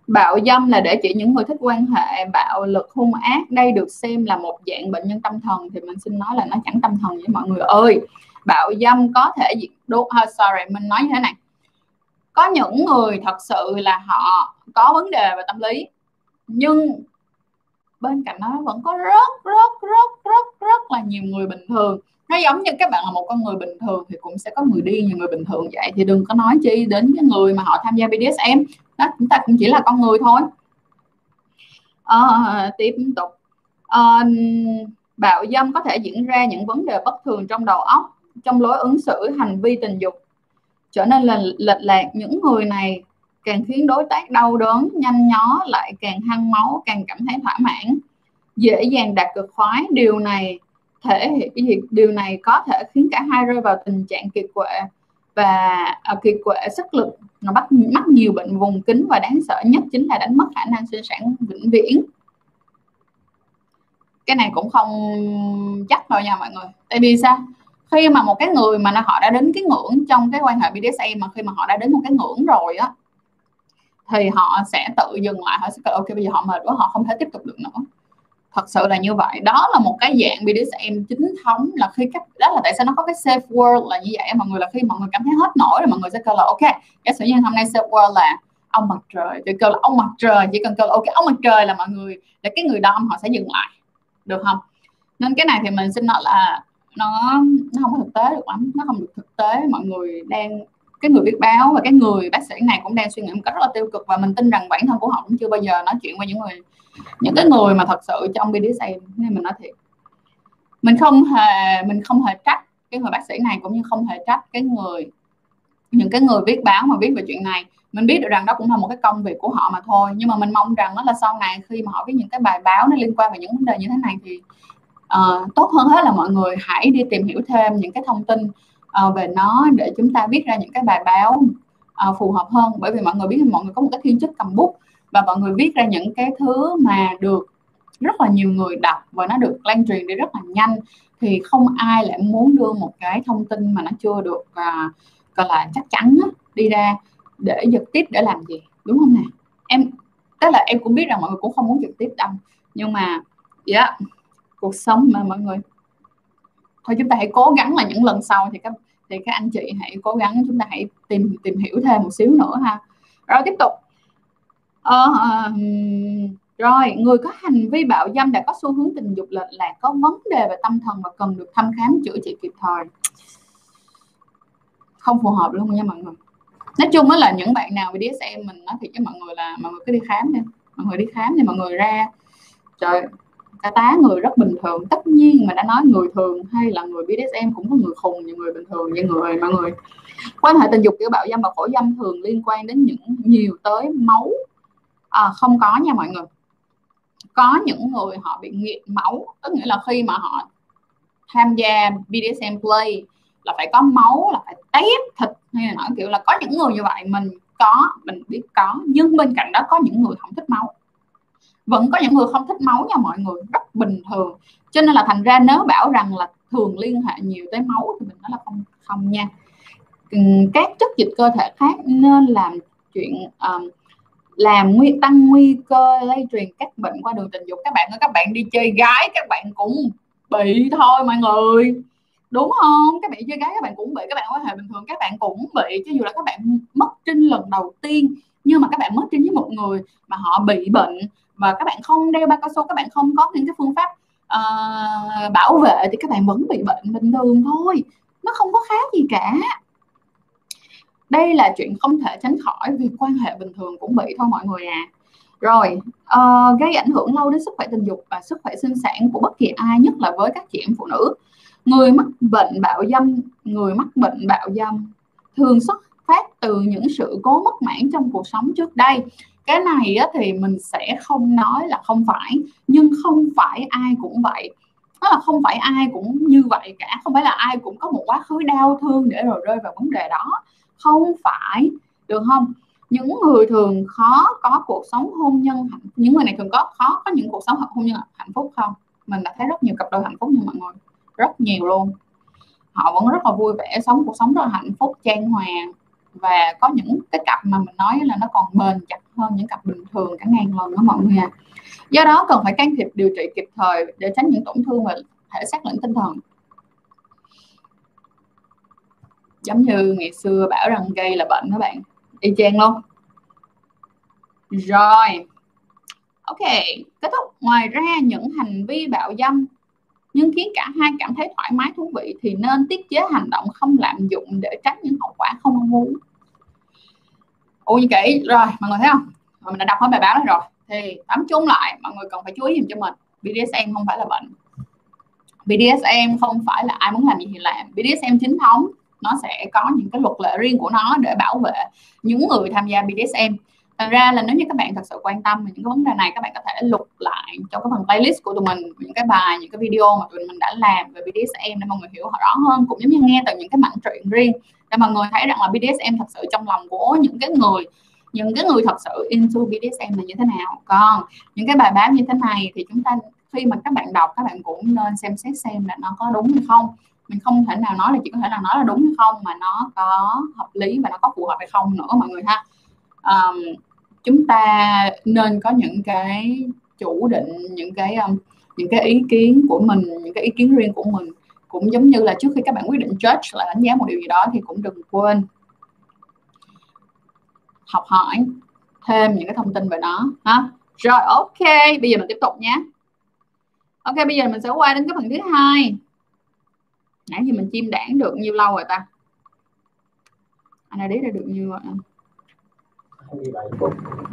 bạo dâm là để chỉ những người thích quan hệ bạo lực hung ác. Đây được xem là một dạng bệnh nhân tâm thần thì mình xin nói là nó chẳng tâm thần với mọi người ơi. Bạo dâm có thể đúng oh, sorry mình nói như thế này. Có những người thật sự là họ có vấn đề về tâm lý nhưng bên cạnh nó vẫn có rất rất rất rất rất là nhiều người bình thường. Nó giống như các bạn là một con người bình thường thì cũng sẽ có người điên như người bình thường vậy. Thì đừng có nói chi đến cái người mà họ tham gia BDSM đó chúng ta cũng chỉ là con người thôi. À, tiếp tục. À, bạo dâm có thể diễn ra những vấn đề bất thường trong đầu óc trong lối ứng xử hành vi tình dục. Trở nên là lệch lạc những người này càng khiến đối tác đau đớn nhanh nhó lại càng hăng máu càng cảm thấy thỏa mãn. Dễ dàng đạt cực khoái điều này thể hiện cái gì điều này có thể khiến cả hai rơi vào tình trạng kiệt quệ và uh, kiệt quệ sức lực nó bắt mắc nhiều bệnh vùng kính và đáng sợ nhất chính là đánh mất khả năng sinh sản vĩnh viễn. Cái này cũng không chắc đâu nha mọi người. Tại vì sao? Khi mà một cái người mà họ đã đến cái ngưỡng trong cái quan hệ BDSM mà khi mà họ đã đến một cái ngưỡng rồi á thì họ sẽ tự dừng lại họ sẽ ok bây giờ họ mệt quá họ không thể tiếp tục được nữa thật sự là như vậy. Đó là một cái dạng BDSM chính thống là khi các, đó là tại sao nó có cái safe word là như vậy mọi người là khi mọi người cảm thấy hết nổi rồi mọi người sẽ kêu là, ok, giả sử như hôm nay safe word là ông mặt trời. Thì kêu là, ông mặt trời. Chỉ cần kêu là, ok, ông mặt trời là mọi người để cái người đom họ sẽ dừng lại. Được không? Nên cái này thì mình xin nói là nó nó không có thực tế được lắm. Nó không được thực tế. Mọi người đang, cái người viết báo và cái người bác sĩ này cũng đang suy nghĩ một cách rất là tiêu cực và mình tin rằng bản thân của họ cũng chưa bao giờ nói chuyện với những người những cái người mà thật sự trong BDSM nên mình nói thiệt. Mình không hề mình không hề trách cái người bác sĩ này cũng như không hề trách cái người những cái người viết báo mà viết về chuyện này. Mình biết được rằng đó cũng là một cái công việc của họ mà thôi nhưng mà mình mong rằng đó là sau này khi mà họ viết những cái bài báo nó liên quan về những vấn đề như thế này thì uh, tốt hơn hết là mọi người hãy đi tìm hiểu thêm những cái thông tin uh, về nó để chúng ta viết ra những cái bài báo uh, phù hợp hơn. Bởi vì mọi người biết mọi người có một cái thiên chức cầm bút và mọi người viết ra những cái thứ mà được rất là nhiều người đọc và nó được lan truyền đi rất là nhanh. Thì không ai lại muốn đưa một cái thông tin mà nó chưa được uh, gọi là chắc chắn đó, đi ra để giật tiếp để làm gì đúng không nè? Em tức là em cũng biết rằng mọi người cũng không muốn trực tiếp đâu nhưng mà yeah, cuộc sống mà mọi người. Thôi chúng ta hãy cố gắng là những lần sau thì các thì các anh chị hãy cố gắng chúng ta hãy tìm tìm hiểu thêm một xíu nữa ha. Rồi tiếp tục ờ, ờ rồi người có hành vi bạo dâm đã có xu hướng tình dục lệch lạc có vấn đề về tâm thần và cần được thăm khám chữa trị kịp thời. Không phù hợp luôn nha mọi người. Nói chung là những bạn nào bị DSM mình nói thiệt với mọi người là mọi người cứ đi khám đi mọi người đi khám thì mọi người ra. Trời cả tá người rất bình thường. Tất nhiên mà đã nói người thường hay là người BDSM cũng có người khùng như người bình thường như người mọi người. Quan hệ tình dục kiểu bạo dâm và khổ dâm thường liên quan đến những nhiều tới máu à, không có nha mọi người. Có những người họ bị nghiện máu tức nghĩa là khi mà họ tham gia BDSM play là phải có máu là phải tép thịt hay là nói kiểu là có những người như vậy mình có mình biết có nhưng bên cạnh đó có những người không thích máu. Vẫn có những người không thích máu nha mọi người rất bình thường. Cho nên là thành ra nếu bảo rằng là thường liên hệ nhiều tới máu thì mình nói là không không nha. Các chất dịch cơ thể khác nên làm chuyện um, làm nguy tăng nguy cơ lây truyền các bệnh qua đường tình dục. Các bạn ơi các bạn đi chơi gái các bạn cũng bị thôi mọi người. Đúng không? Các bạn chơi gái các bạn cũng bị. Các bạn quan hệ bình thường các bạn cũng bị. Cho dù là các bạn mất trinh lần đầu tiên nhưng mà các bạn mất trinh với một người mà họ bị bệnh và các bạn không đeo bao cao su các bạn không có những cái phương pháp uh, bảo vệ thì các bạn vẫn bị bệnh bình thường thôi. Nó không có khác gì cả đây là chuyện không thể tránh khỏi vì quan hệ bình thường cũng bị thôi mọi người à rồi uh, gây ảnh hưởng lâu đến sức khỏe tình dục và sức khỏe sinh sản của bất kỳ ai nhất là với các chị em phụ nữ. Người mắc bệnh bạo dâm người mắc bệnh bạo dâm thường xuất phát từ những sự cố mất mãn trong cuộc sống trước đây. Cái này á, thì mình sẽ không nói là không phải nhưng không phải ai cũng vậy. Đó là không phải ai cũng như vậy cả không phải là ai cũng có một quá khứ đau thương để rồi rơi vào vấn đề đó không phải, được không? Những người thường khó có cuộc sống hôn nhân những người này thường có, khó có những cuộc sống hôn nhân hạnh phúc không? Mình đã thấy rất nhiều cặp đôi hạnh phúc như mọi người, rất nhiều luôn. Họ vẫn rất là vui vẻ, sống cuộc sống rất là hạnh phúc, trang hoàng. Và có những cái cặp mà mình nói là nó còn bền chặt hơn những cặp bình thường cả ngàn lần đó mọi người à. Do đó cần phải can thiệp, điều trị kịp thời để tránh những tổn thương về thể xác lẫn tinh thần. Giống như ngày xưa bảo rằng gay là bệnh các bạn. Y chang luôn. Rồi. Ok, kết thúc. Ngoài ra, những hành vi bạo dâm nhưng khiến cả hai cảm thấy thoải mái, thú vị thì nên tiết chế hành động không lạm dụng để tránh những hậu quả không mong muốn. Ôi kỹ? Rồi, mọi người thấy không? Mình đã đọc hết bài báo đó rồi. Thì, tóm chung lại, mọi người cần phải chú ý giùm cho mình. BDSM không phải là bệnh. BDSM không phải là ai muốn làm gì thì làm. BDSM chính thống nó sẽ có những cái luật lệ riêng của nó để bảo vệ những người tham gia BDSM Thật ra là nếu như các bạn thật sự quan tâm về những cái vấn đề này, các bạn có thể lục lại trong cái phần playlist của tụi mình, những cái bài, những cái video mà tụi mình đã làm về BDSM để mọi người hiểu rõ hơn, cũng giống như nghe từ những cái mảnh truyện riêng. Để mọi người thấy rằng là BDSM thật sự trong lòng của những cái người, những cái người thật sự into BDSM là như thế nào. Còn những cái bài báo như thế này thì chúng ta, khi mà các bạn đọc, các bạn cũng nên xem xét xem là nó có đúng hay không mình không thể nào nói là chỉ có thể là nói là đúng hay không mà nó có hợp lý và nó có phù hợp hay không nữa mọi người ha. Um, chúng ta nên có những cái chủ định những cái um, những cái ý kiến của mình những cái ý kiến riêng của mình. Cũng giống như là trước khi các bạn quyết định judge là đánh giá một điều gì đó thì cũng đừng quên học hỏi thêm những cái thông tin về nó ha. Rồi ok bây giờ mình tiếp tục nhé ok bây giờ mình sẽ qua đến cái phần thứ hai nãy giờ mình chim đảng được nhiêu lâu rồi ta? Anh đã đi ra được nhiêu rồi?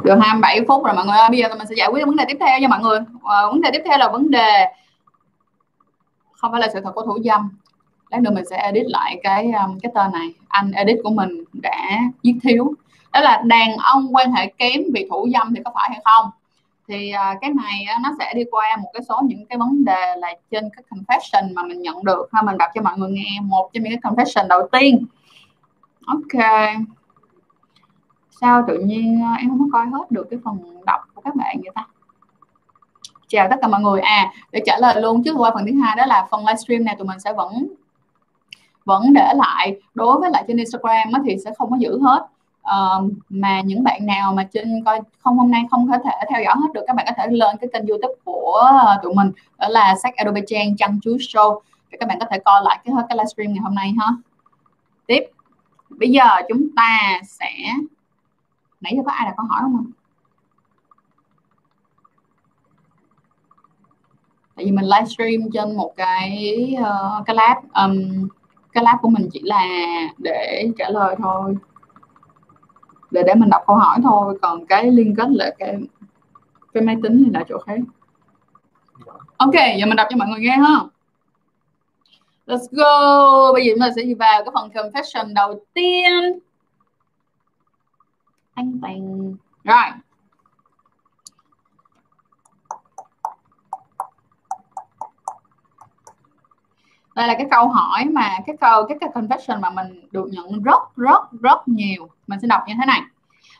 Được 27 phút rồi mọi người bây giờ mình sẽ giải quyết vấn đề tiếp theo nha mọi người. À, vấn đề tiếp theo là vấn đề không phải là sự thật của thủ dâm. Lát nữa mình sẽ edit lại cái um, cái tên này. Anh edit của mình đã viết thiếu. Đó là đàn ông quan hệ kém vì thủ dâm thì có phải hay không? Thì uh, cái này uh, nó sẽ đi qua một cái số những cái vấn đề là trên cái confession mà mình nhận được. Ha mình đọc cho mọi người nghe một trong những cái confession đầu tiên. Ok. Sao tự nhiên uh, em không có coi hết được cái phần đọc của các bạn vậy ta? Chào tất cả mọi người. À để trả lời luôn trước qua phần thứ hai đó là phần livestream này tụi mình sẽ vẫn vẫn để lại. Đối với lại trên Instagram thì sẽ không có giữ hết uh, mà những bạn nào mà trên coi không hôm nay không có thể theo dõi hết được các bạn có thể lên cái kênh youtube của ờ, tụi mình đó là sách Adobe Trang chăm chú show. Để các bạn có thể coi lại cái cái livestream ngày hôm nay ha. Tiếp. Bây giờ chúng ta sẽ nãy giờ có ai đặt câu hỏi không tại vì mình livestream trên một cái uh, cái lab um, cái lab của mình chỉ là để trả lời thôi để để mình đọc câu hỏi thôi còn cái liên kết là cái cái máy tính thì là chỗ khác. Ok giờ mình đọc cho mọi người nghe ha. Let's go. Bây giờ chúng ta sẽ đi vào cái phần confession đầu tiên. Anh tành rồi đây là cái câu hỏi mà cái câu cái cái confession mà mình được nhận rất rất rất nhiều. Mình sẽ đọc như thế này.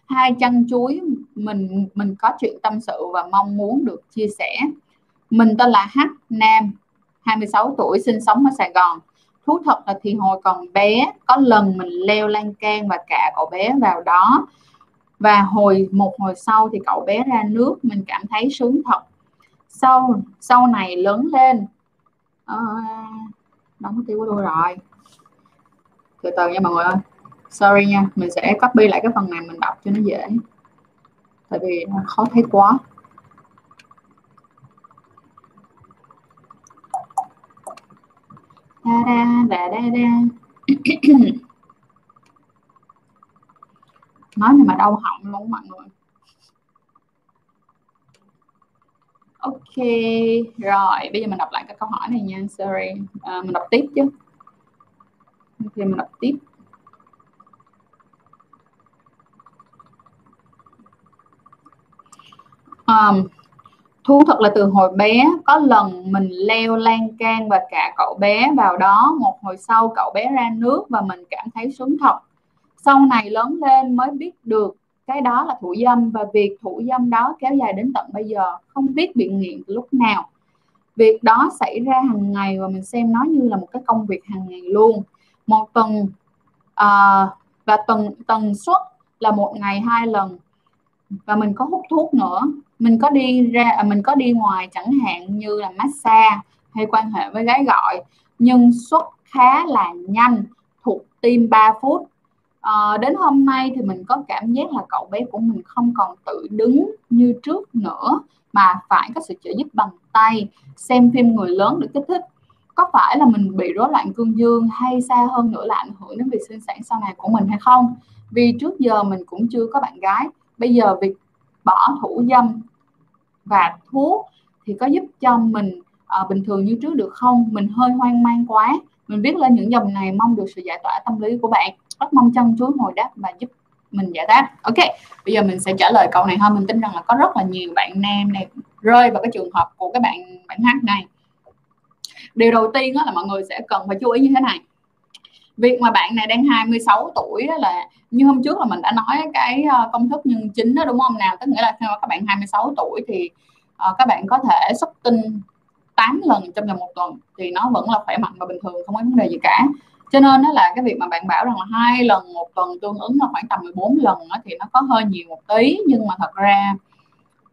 Hai chân chuối mình mình có chuyện tâm sự và mong muốn được chia sẻ. Mình tên là H Nam 26 tuổi sinh sống ở Sài Gòn. Thú thật là thì hồi còn bé có lần mình leo lan can và cả cậu bé vào đó. Và hồi một hồi sau thì cậu bé ra nước mình cảm thấy sướng thật. Sau sau này lớn lên uh, đóng cái tiêu của tôi rồi. Từ từ nha mọi người ơi. Sorry nha, mình sẽ copy lại cái phần này mình đọc cho nó dễ. Tại vì nó khó thấy quá. Da da da da da. [coughs] Nói mà đau họng luôn mọi người. Ok rồi bây giờ mình đọc lại cái câu hỏi này nha sorry. À, mình đọc tiếp chứ. Ok mình đọc tiếp. Um, thú thật là từ hồi bé có lần mình leo lan can và cả cậu bé vào đó một hồi sau cậu bé ra nước và mình cảm thấy sướng thật. Sau này lớn lên mới biết được cái đó là thủ dâm và việc thủ dâm đó kéo dài đến tận bây giờ không biết bị nghiện từ lúc nào. Việc đó xảy ra hàng ngày và mình xem nó như là một cái công việc hàng ngày luôn. Một tuần uh, và tuần tần suất là một ngày hai lần. Và mình có hút thuốc nữa. Mình có đi ra à, mình có đi ngoài chẳng hạn như là massage hay quan hệ với gái gọi. Nhưng suất khá là nhanh thuộc tim 3 phút à, đến hôm nay thì mình có cảm giác là cậu bé của mình không còn tự đứng như trước nữa mà phải có sự trợ giúp bằng tay xem phim người lớn được kích thích. Có phải là mình bị rối loạn cương dương hay xa hơn nữa là ảnh hưởng đến việc sinh sản sau này của mình hay không? Vì trước giờ mình cũng chưa có bạn gái bây giờ việc bỏ thủ dâm và thuốc thì có giúp cho mình à, bình thường như trước được không? Mình hơi hoang mang quá. Mình viết lên những dòng này mong được sự giải tỏa tâm lý của bạn rất mong chân chúa hồi đáp và giúp mình giải đáp. Ok bây giờ mình sẽ trả lời câu này thôi. Mình tin rằng là có rất là nhiều bạn nam này rơi vào cái trường hợp của các bạn bạn hát này. Điều đầu tiên đó là mọi người sẽ cần phải chú ý như thế này. Việc mà bạn này đang 26 tuổi đó là như hôm trước là mình đã nói cái ờ, công thức nhân chính đó đúng không nào? Tức nghĩa là khi mà các bạn 26 tuổi thì uh, các bạn có thể xuất tinh 8 lần trong vòng một tuần thì nó vẫn là khỏe mạnh và bình thường không có vấn đề gì cả cho nên đó là cái việc mà bạn bảo rằng là hai lần một tuần tương ứng là khoảng tầm 14 lần đó, thì nó có hơi nhiều một tí. Nhưng mà thật ra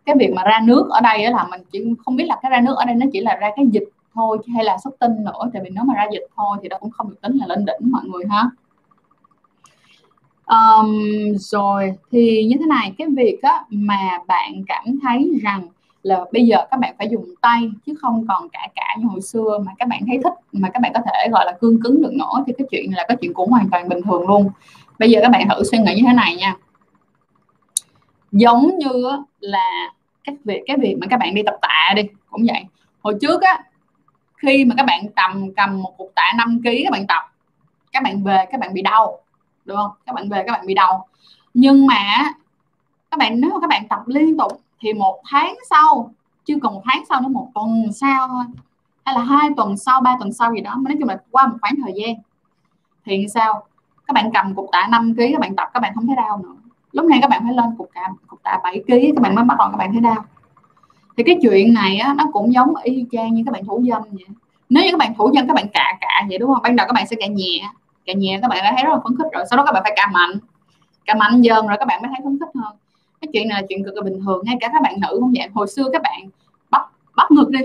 cái việc mà ra nước ở đây là mình chỉ không biết là cái ra nước ở đây nó chỉ là ra cái dịch thôi hay là xuất tinh nữa. Tại vì nếu mà ra dịch thôi thì nó cũng không được tính là lên đỉnh mọi người ha. Um, rồi thì như thế này cái việc á, mà bạn cảm thấy rằng là bây giờ các bạn phải dùng tay chứ không còn cả cả như hồi xưa mà các bạn thấy thích mà các bạn có thể gọi là cương cứng được nữa thì cái chuyện là cái chuyện cũng hoàn toàn bình thường luôn bây giờ các bạn thử suy nghĩ như thế này nha giống như là các việc cái việc mà các bạn đi tập tạ đi cũng vậy hồi trước á khi mà các bạn cầm cầm một cục tạ 5 kg các bạn tập các bạn về các bạn bị đau đúng không các bạn về các bạn bị đau nhưng mà các bạn nếu mà các bạn tập liên tục thì một tháng sau chưa còn một tháng sau nữa một tuần sau thôi hay là hai tuần sau ba tuần sau gì đó nói chung là qua một khoảng thời gian thì sao các bạn cầm cục tạ 5 kg các bạn tập các bạn không thấy đau nữa lúc này các bạn phải lên cục tạ cục tạ 7 kg các bạn mới bắt đầu các bạn thấy đau thì cái chuyện này á, nó cũng giống y chang như các bạn thủ dâm vậy nếu như các bạn thủ dâm các bạn cạ cạ vậy đúng không ban đầu các bạn sẽ cạ nhẹ cạ nhẹ các bạn đã thấy rất là phấn khích rồi sau đó các bạn phải cạ mạnh cạ mạnh dần rồi các bạn mới thấy phấn khích hơn cái chuyện này là chuyện cực kỳ bình thường, ngay cả các bạn nữ cũng vậy. Hồi xưa các bạn bắp bắp ngực đi.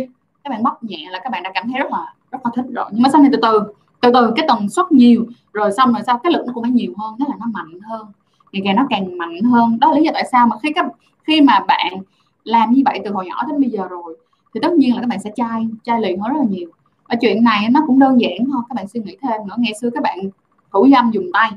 Các bạn bắp nhẹ là các bạn đã cảm thấy rất là rất là thích rồi. Nhưng mà sau này từ từ từ từ, cái tần suất nhiều. Rồi xong rồi sau cái lực nó cũng phải nhiều hơn thế là nó mạnh hơn. Ngày càng nó càng mạnh hơn. Đó là lý do tại sao mà khi các, khi mà bạn làm như vậy từ hồi nhỏ đến bây giờ rồi, thì tất nhiên là các bạn sẽ chai chai lì hơn rất là nhiều. Ở chuyện này nó cũng đơn giản thôi. Các bạn suy nghĩ thêm nữa. Ngày xưa các bạn thủ dâm dùng tay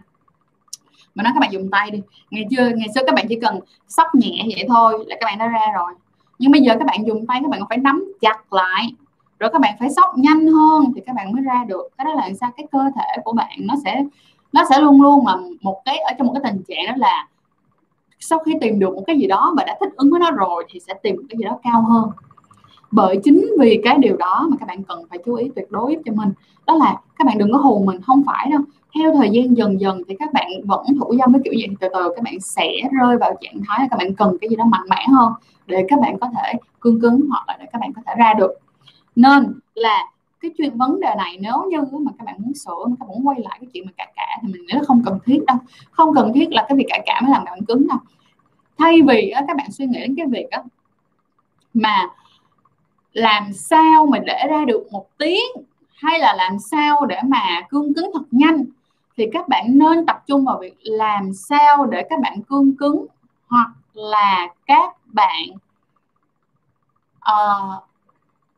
mà nói các bạn dùng tay đi. Ngày chưa, ngày xưa các bạn chỉ cần sóc nhẹ vậy thôi là các bạn đã ra rồi. Nhưng bây giờ các bạn dùng tay, các bạn phải nắm chặt lại. Rồi các bạn phải sóc nhanh hơn thì các bạn mới ra được. Cái đó là sao cái cơ thể của bạn nó sẽ nó sẽ luôn luôn là một cái, ở trong một cái tình trạng đó là sau khi tìm được một cái gì đó và đã thích ứng với nó rồi thì sẽ tìm một cái gì đó cao hơn. Bởi chính vì cái điều đó mà các bạn cần phải chú ý tuyệt đối cho mình. Đó là các bạn đừng có hù mình, không phải đâu theo thời gian dần dần thì các bạn vẫn thủ dâm với kiểu gì từ từ các bạn sẽ rơi vào trạng thái là các bạn cần cái gì đó mạnh mẽ hơn để các bạn có thể cương cứng hoặc là để các bạn có thể ra được. Nên là cái chuyện vấn đề này nếu như mà các bạn muốn sửa mà các bạn muốn quay lại cái chuyện mà cả cả thì mình nghĩ là không cần thiết đâu. Không cần thiết là cái việc cả cả mới làm bạn cứng đâu. Thay vì các bạn suy nghĩ đến cái việc đó, mà làm sao mà để ra được một tiếng hay là làm sao để mà cương cứng thật nhanh thì các bạn nên tập trung vào việc làm sao để các bạn cương cứng hoặc là các bạn uh,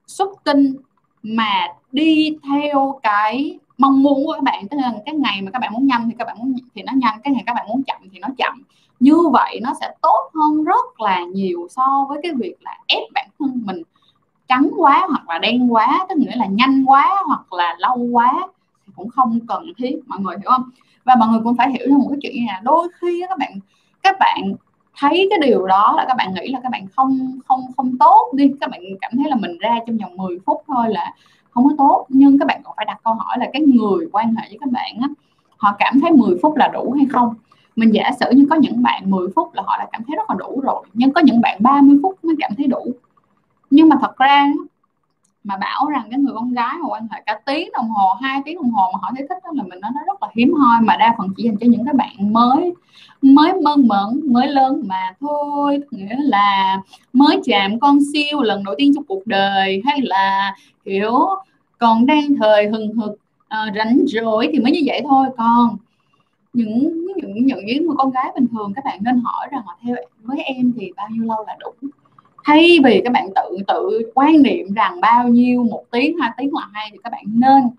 xuất tinh mà đi theo cái mong muốn của các bạn. Tức là cái ngày mà các bạn muốn nhanh thì các bạn muốn thì nó nhanh cái ngày các bạn muốn chậm thì nó chậm. Như vậy nó sẽ tốt hơn rất là nhiều so với cái việc là ép bản thân mình trắng quá hoặc là đen quá tức nghĩa là nhanh quá hoặc là lâu quá cũng không cần thiết, mọi người hiểu không? Và mọi người cũng phải hiểu một cái chuyện như là đôi khi các bạn các bạn thấy cái điều đó là các bạn nghĩ là các bạn không không không tốt đi. Các bạn cảm thấy là mình ra trong vòng 10 phút thôi là không có tốt. Nhưng các bạn còn phải đặt câu hỏi là cái người quan hệ với các bạn á, họ cảm thấy 10 phút là đủ hay không? Mình giả sử như có những bạn 10 phút là họ đã cảm thấy rất là đủ rồi, nhưng có những bạn 30 phút mới cảm thấy đủ. Nhưng mà thật ra mà bảo rằng cái người con gái mà quan hệ cả tiếng đồng hồ hai tiếng đồng hồ mà họ thấy thích đó là mình nói nó rất là hiếm hoi mà đa phần chỉ dành cho những cái bạn mới mới mơn mởn mới lớn mà thôi. Nghĩa là mới chạm con siêu lần đầu tiên trong cuộc đời hay là kiểu còn đang thời hừng hực à, rảnh rỗi thì mới như vậy thôi. Còn những những những những người con gái bình thường các bạn nên hỏi rằng là theo với em thì bao nhiêu lâu là đủ? Thay vì các bạn tự tự quan niệm rằng bao nhiêu một tiếng hai tiếng là hay thì các bạn nên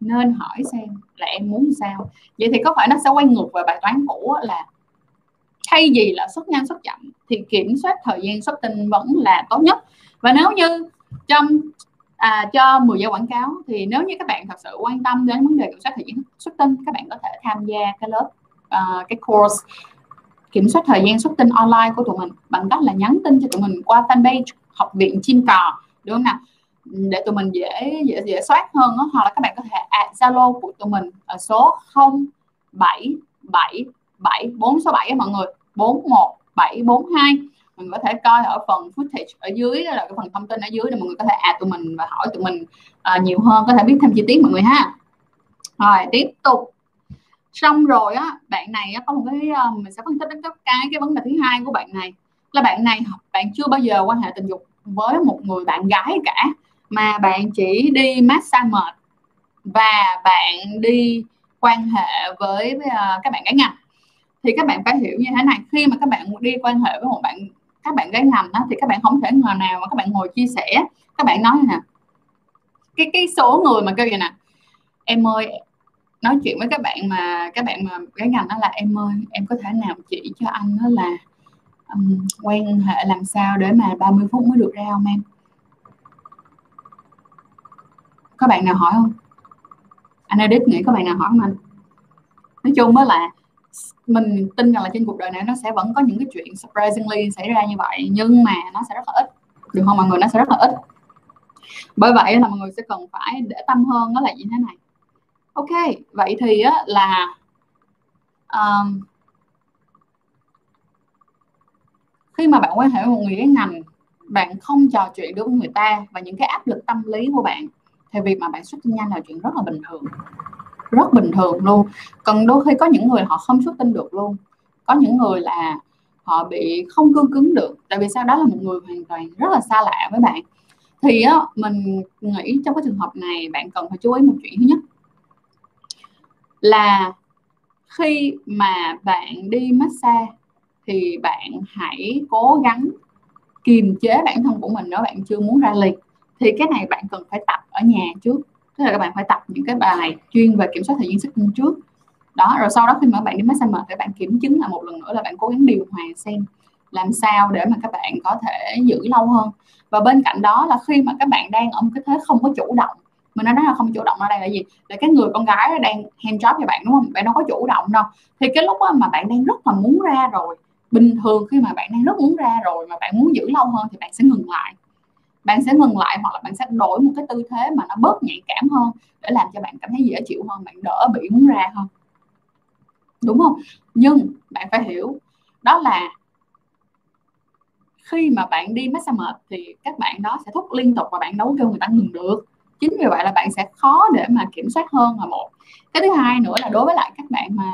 nên hỏi xem là em muốn sao. Vậy thì có phải nó sẽ quay ngược về bài toán cũ là thay vì là xuất nhanh xuất chậm thì kiểm soát thời gian xuất tin vẫn là tốt nhất. Và nếu như trong à, cho 10 giây quảng cáo thì nếu như các bạn thật sự quan tâm đến vấn đề kiểm soát thời gian xuất tin các bạn có thể tham gia cái lớp uh, cái course kiểm soát thời gian xuất tinh online của tụi mình bằng cách là nhắn tin cho tụi mình qua fanpage học viện chim cò đúng không nào? Để tụi mình dễ dễ dễ soát hơn đó. hoặc là các bạn có thể add zalo của tụi mình ở số 0777 467 mọi người 41742 mình có thể coi ở phần footage ở dưới đó là cái phần thông tin ở dưới để mọi người có thể add tụi mình và hỏi tụi mình uh, nhiều hơn có thể biết thêm chi tiết mọi người ha. Rồi tiếp tục xong rồi á bạn này á, có một cái ờ, mình sẽ phân tích đến cái cái vấn đề thứ hai của bạn này. Là bạn này bạn chưa bao giờ quan hệ tình dục với một người bạn gái cả mà bạn chỉ đi massage mệt và bạn đi quan hệ với uh, các bạn gái ngành thì các bạn phải hiểu như thế này khi mà các bạn đi quan hệ với một bạn các bạn gái ngành đó, thì các bạn không thể ngờ nào mà các bạn ngồi chia sẻ. Các bạn nói nè cái cái số người mà kêu vậy nè em ơi nói chuyện với các bạn mà các bạn mà cái ngành đó là em ơi em có thể nào chỉ cho anh đó là um, quan hệ làm sao để mà 30 phút mới được ra không em? Có bạn nào hỏi không? Anh edit nghĩ có bạn nào hỏi không anh? Nói chung mới là mình tin rằng là trên cuộc đời này nó sẽ vẫn có những cái chuyện surprisingly xảy ra như vậy nhưng mà nó sẽ rất là ít. Được không? Mọi người nó sẽ rất là ít. Bởi vậy là mọi người sẽ cần phải để tâm hơn đó là như thế này ok vậy thì á, là um, khi mà bạn quan hệ với một người cái ngành bạn không trò chuyện được với người ta và những cái áp lực tâm lý của bạn thì việc mà bạn xuất tinh nhanh là chuyện rất là bình thường. Rất bình thường luôn. Còn đôi khi có những người họ không xuất tinh được luôn. Có những người là họ bị không cương cứng được tại vì sao đó là một người hoàn toàn rất là xa lạ với bạn. Thì á mình nghĩ trong cái trường hợp này bạn cần phải chú ý một chuyện thứ nhất là khi mà bạn đi massage thì bạn hãy cố gắng kiềm chế bản thân của mình nếu bạn chưa muốn ra liệt. Thì cái này bạn cần phải tập ở nhà trước. Tức là các bạn phải tập những cái bài chuyên về kiểm soát thời gian sức cung trước. Đó, rồi sau đó khi mà bạn đi massage mệt thì bạn kiểm chứng là một lần nữa là bạn cố gắng điều hòa xem làm sao để mà các bạn có thể giữ lâu hơn. Và bên cạnh đó là khi mà các bạn đang ở một cái thế không có chủ động mình nói là không chủ động ở đây là gì? Là cái người con gái đang hand job cho bạn, đúng không? Bạn đâu có chủ động đâu. Thì cái lúc mà bạn đang rất là muốn ra rồi, bình thường khi mà bạn đang rất muốn ra rồi mà bạn muốn giữ lâu hơn thì bạn sẽ ngừng lại. Bạn sẽ ngừng lại hoặc là bạn sẽ đổi một cái tư thế mà nó bớt nhạy cảm hơn để làm cho bạn cảm thấy dễ chịu hơn, bạn đỡ bị muốn ra hơn. Đúng không? Nhưng bạn phải hiểu, đó là khi mà bạn đi massage mệt thì các bạn đó sẽ thúc liên tục và bạn đấu kêu người ta ngừng được chính vì vậy là bạn sẽ khó để mà kiểm soát hơn là một. Cái thứ hai nữa là đối với lại các bạn mà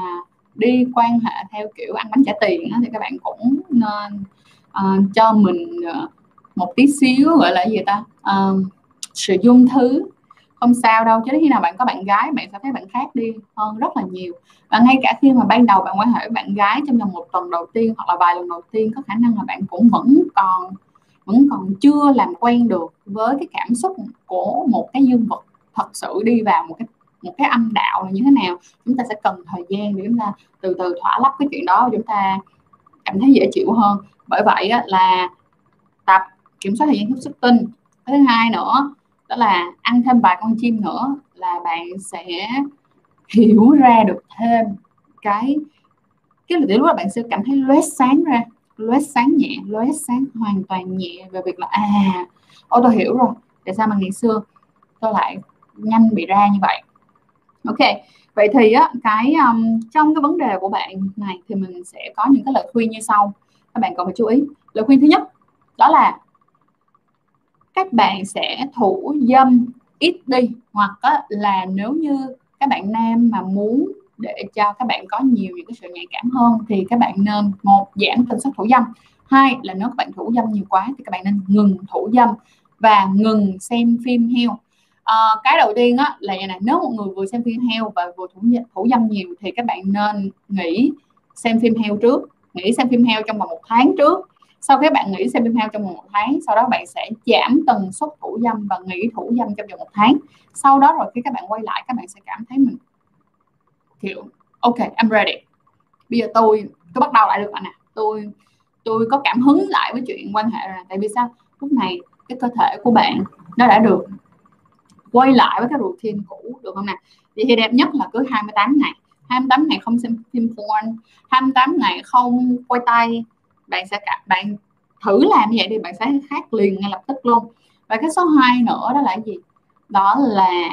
đi quan hệ theo kiểu ăn bánh trả tiền đó, thì các bạn cũng nên uh, cho mình uh, một tí xíu gọi là gì ta ờ, uh, sự dung thứ. Không sao đâu chứ khi nào bạn có bạn gái bạn sẽ thấy bạn khác đi hơn rất là nhiều. Và ngay cả khi mà ban đầu bạn quan hệ với bạn gái trong vòng một tuần đầu tiên hoặc là vài lần đầu tiên có khả năng là bạn cũng vẫn còn vẫn còn chưa làm quen được với cái cảm xúc của một cái dương vật thật sự đi vào một cái một cái âm đạo là như thế nào. Chúng ta sẽ cần thời gian để chúng ta từ từ thỏa lấp cái chuyện đó chúng ta cảm thấy dễ chịu hơn. Bởi vậy á, là tập kiểm soát thời gian tiếp xúc tinh. Thứ hai nữa đó là ăn thêm vài con chim nữa là bạn sẽ hiểu ra được thêm cái cái là lúc là bạn sẽ cảm thấy lóe sáng ra lóe sáng nhẹ lóe sáng hoàn toàn nhẹ về việc là à ô tôi hiểu rồi tại sao mà ngày xưa tôi lại nhanh bị ra như vậy? Ok vậy thì á cái um, trong cái vấn đề của bạn này thì mình sẽ có những cái lời khuyên như sau. Các bạn cần phải chú ý. Lời khuyên thứ nhất đó là các bạn sẽ thủ dâm ít đi hoặc là nếu như các bạn nam mà muốn để cho các bạn có nhiều những cái sự nhạy cảm hơn thì các bạn nên một giảm tần suất thủ dâm. Hai là nếu các bạn thủ dâm nhiều quá thì các bạn nên ngừng thủ dâm và ngừng xem phim heo. À, cái đầu tiên á là này nếu một người vừa xem phim heo và vừa thủ thủ dâm nhiều thì các bạn nên nghỉ xem phim heo trước nghỉ xem phim heo trong vòng một tháng trước. Sau khi bạn nghỉ xem phim heo trong vòng một tháng sau đó bạn sẽ giảm tần suất thủ dâm và nghỉ thủ dâm trong vòng một tháng. Sau đó rồi khi các bạn quay lại các bạn sẽ cảm thấy mình kiểu, ok, I'm ready. Bây giờ tôi tôi bắt đầu lại được bạn nè tôi tôi có cảm hứng lại với chuyện quan hệ rồi. Tại vì sao? Lúc này, cái cơ thể của bạn nó đã được quay lại với cái routine cũ, được không nè? Vậy thì đẹp nhất là cứ 28 ngày. 28 ngày không xem phim porn. 28 ngày không quay tay. Bạn sẽ cả, bạn thử làm như vậy thì bạn sẽ khác liền ngay lập tức luôn. Và cái số 2 nữa đó là gì? Đó là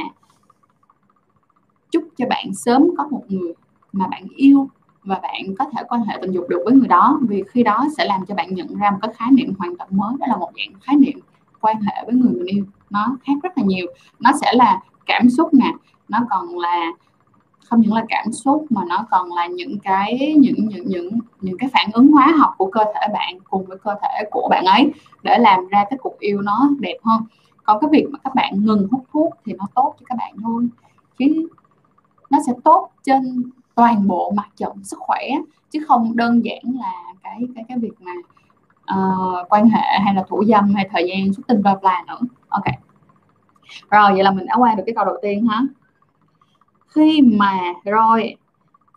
chúc cho bạn sớm có một người mà bạn yêu và bạn có thể quan hệ tình dục được với người đó, vì khi đó sẽ làm cho bạn nhận ra một cái khái niệm hoàn toàn mới, đó là một dạng khái niệm quan hệ với người mình yêu. Nó khác rất là nhiều. Nó sẽ là cảm xúc nè, nó còn là, không những là cảm xúc mà nó còn là những cái, những những những những cái phản ứng hóa học của cơ thể bạn cùng với cơ thể của bạn ấy để làm ra cái cuộc yêu nó đẹp hơn. Còn cái việc mà các bạn ngừng hút thuốc thì nó tốt cho các bạn thôi. Chứ nó sẽ tốt trên toàn bộ mặt trận sức khỏe chứ không đơn giản là cái cái cái việc mà uh, quan hệ hay là thủ dâm hay thời gian xuất tinh bla bla nữa. Ok. Rồi vậy là mình đã qua được cái câu đầu tiên hả khi mà rồi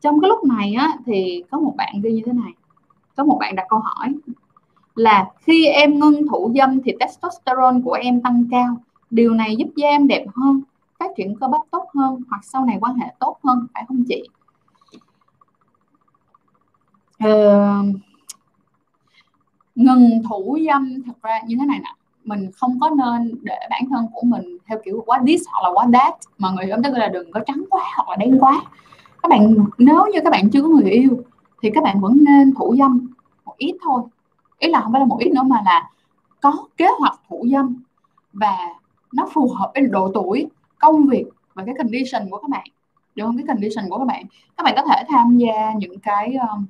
trong cái lúc này á thì có một bạn ghi như thế này. Có một bạn đặt câu hỏi là khi em ngưng thủ dâm thì testosterone của em tăng cao điều này giúp da em đẹp hơn phát triển cơ bắp tốt hơn hoặc sau này quan hệ tốt hơn phải không chị? Ờ, ngừng thủ dâm thật ra như thế này nè. Mình không có nên để bản thân của mình theo kiểu quá this hoặc là quá that mà người yêu tức là đừng có trắng quá hoặc là đen quá. Các bạn nếu như các bạn chưa có người yêu thì các bạn vẫn nên thủ dâm một ít thôi. Ý là không phải là một ít nữa mà là có kế hoạch thủ dâm và nó phù hợp với độ tuổi công việc và cái condition của các bạn. Được không? Cái condition của các bạn. Các bạn có thể tham gia những cái um,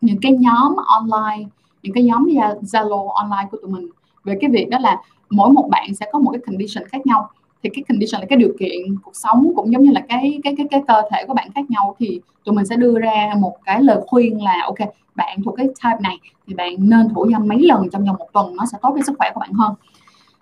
những cái nhóm online những cái nhóm Zalo online của tụi mình. Về cái việc đó là mỗi một bạn sẽ có một cái condition khác nhau. Thì cái condition là cái điều kiện cuộc sống cũng giống như là cái cái cái cái cơ thể của bạn khác nhau. Thì tụi mình sẽ đưa ra một cái lời khuyên là ok bạn thuộc cái type này thì bạn nên thủ dâm mấy lần trong vòng một tuần nó sẽ tốt với sức khỏe của bạn hơn.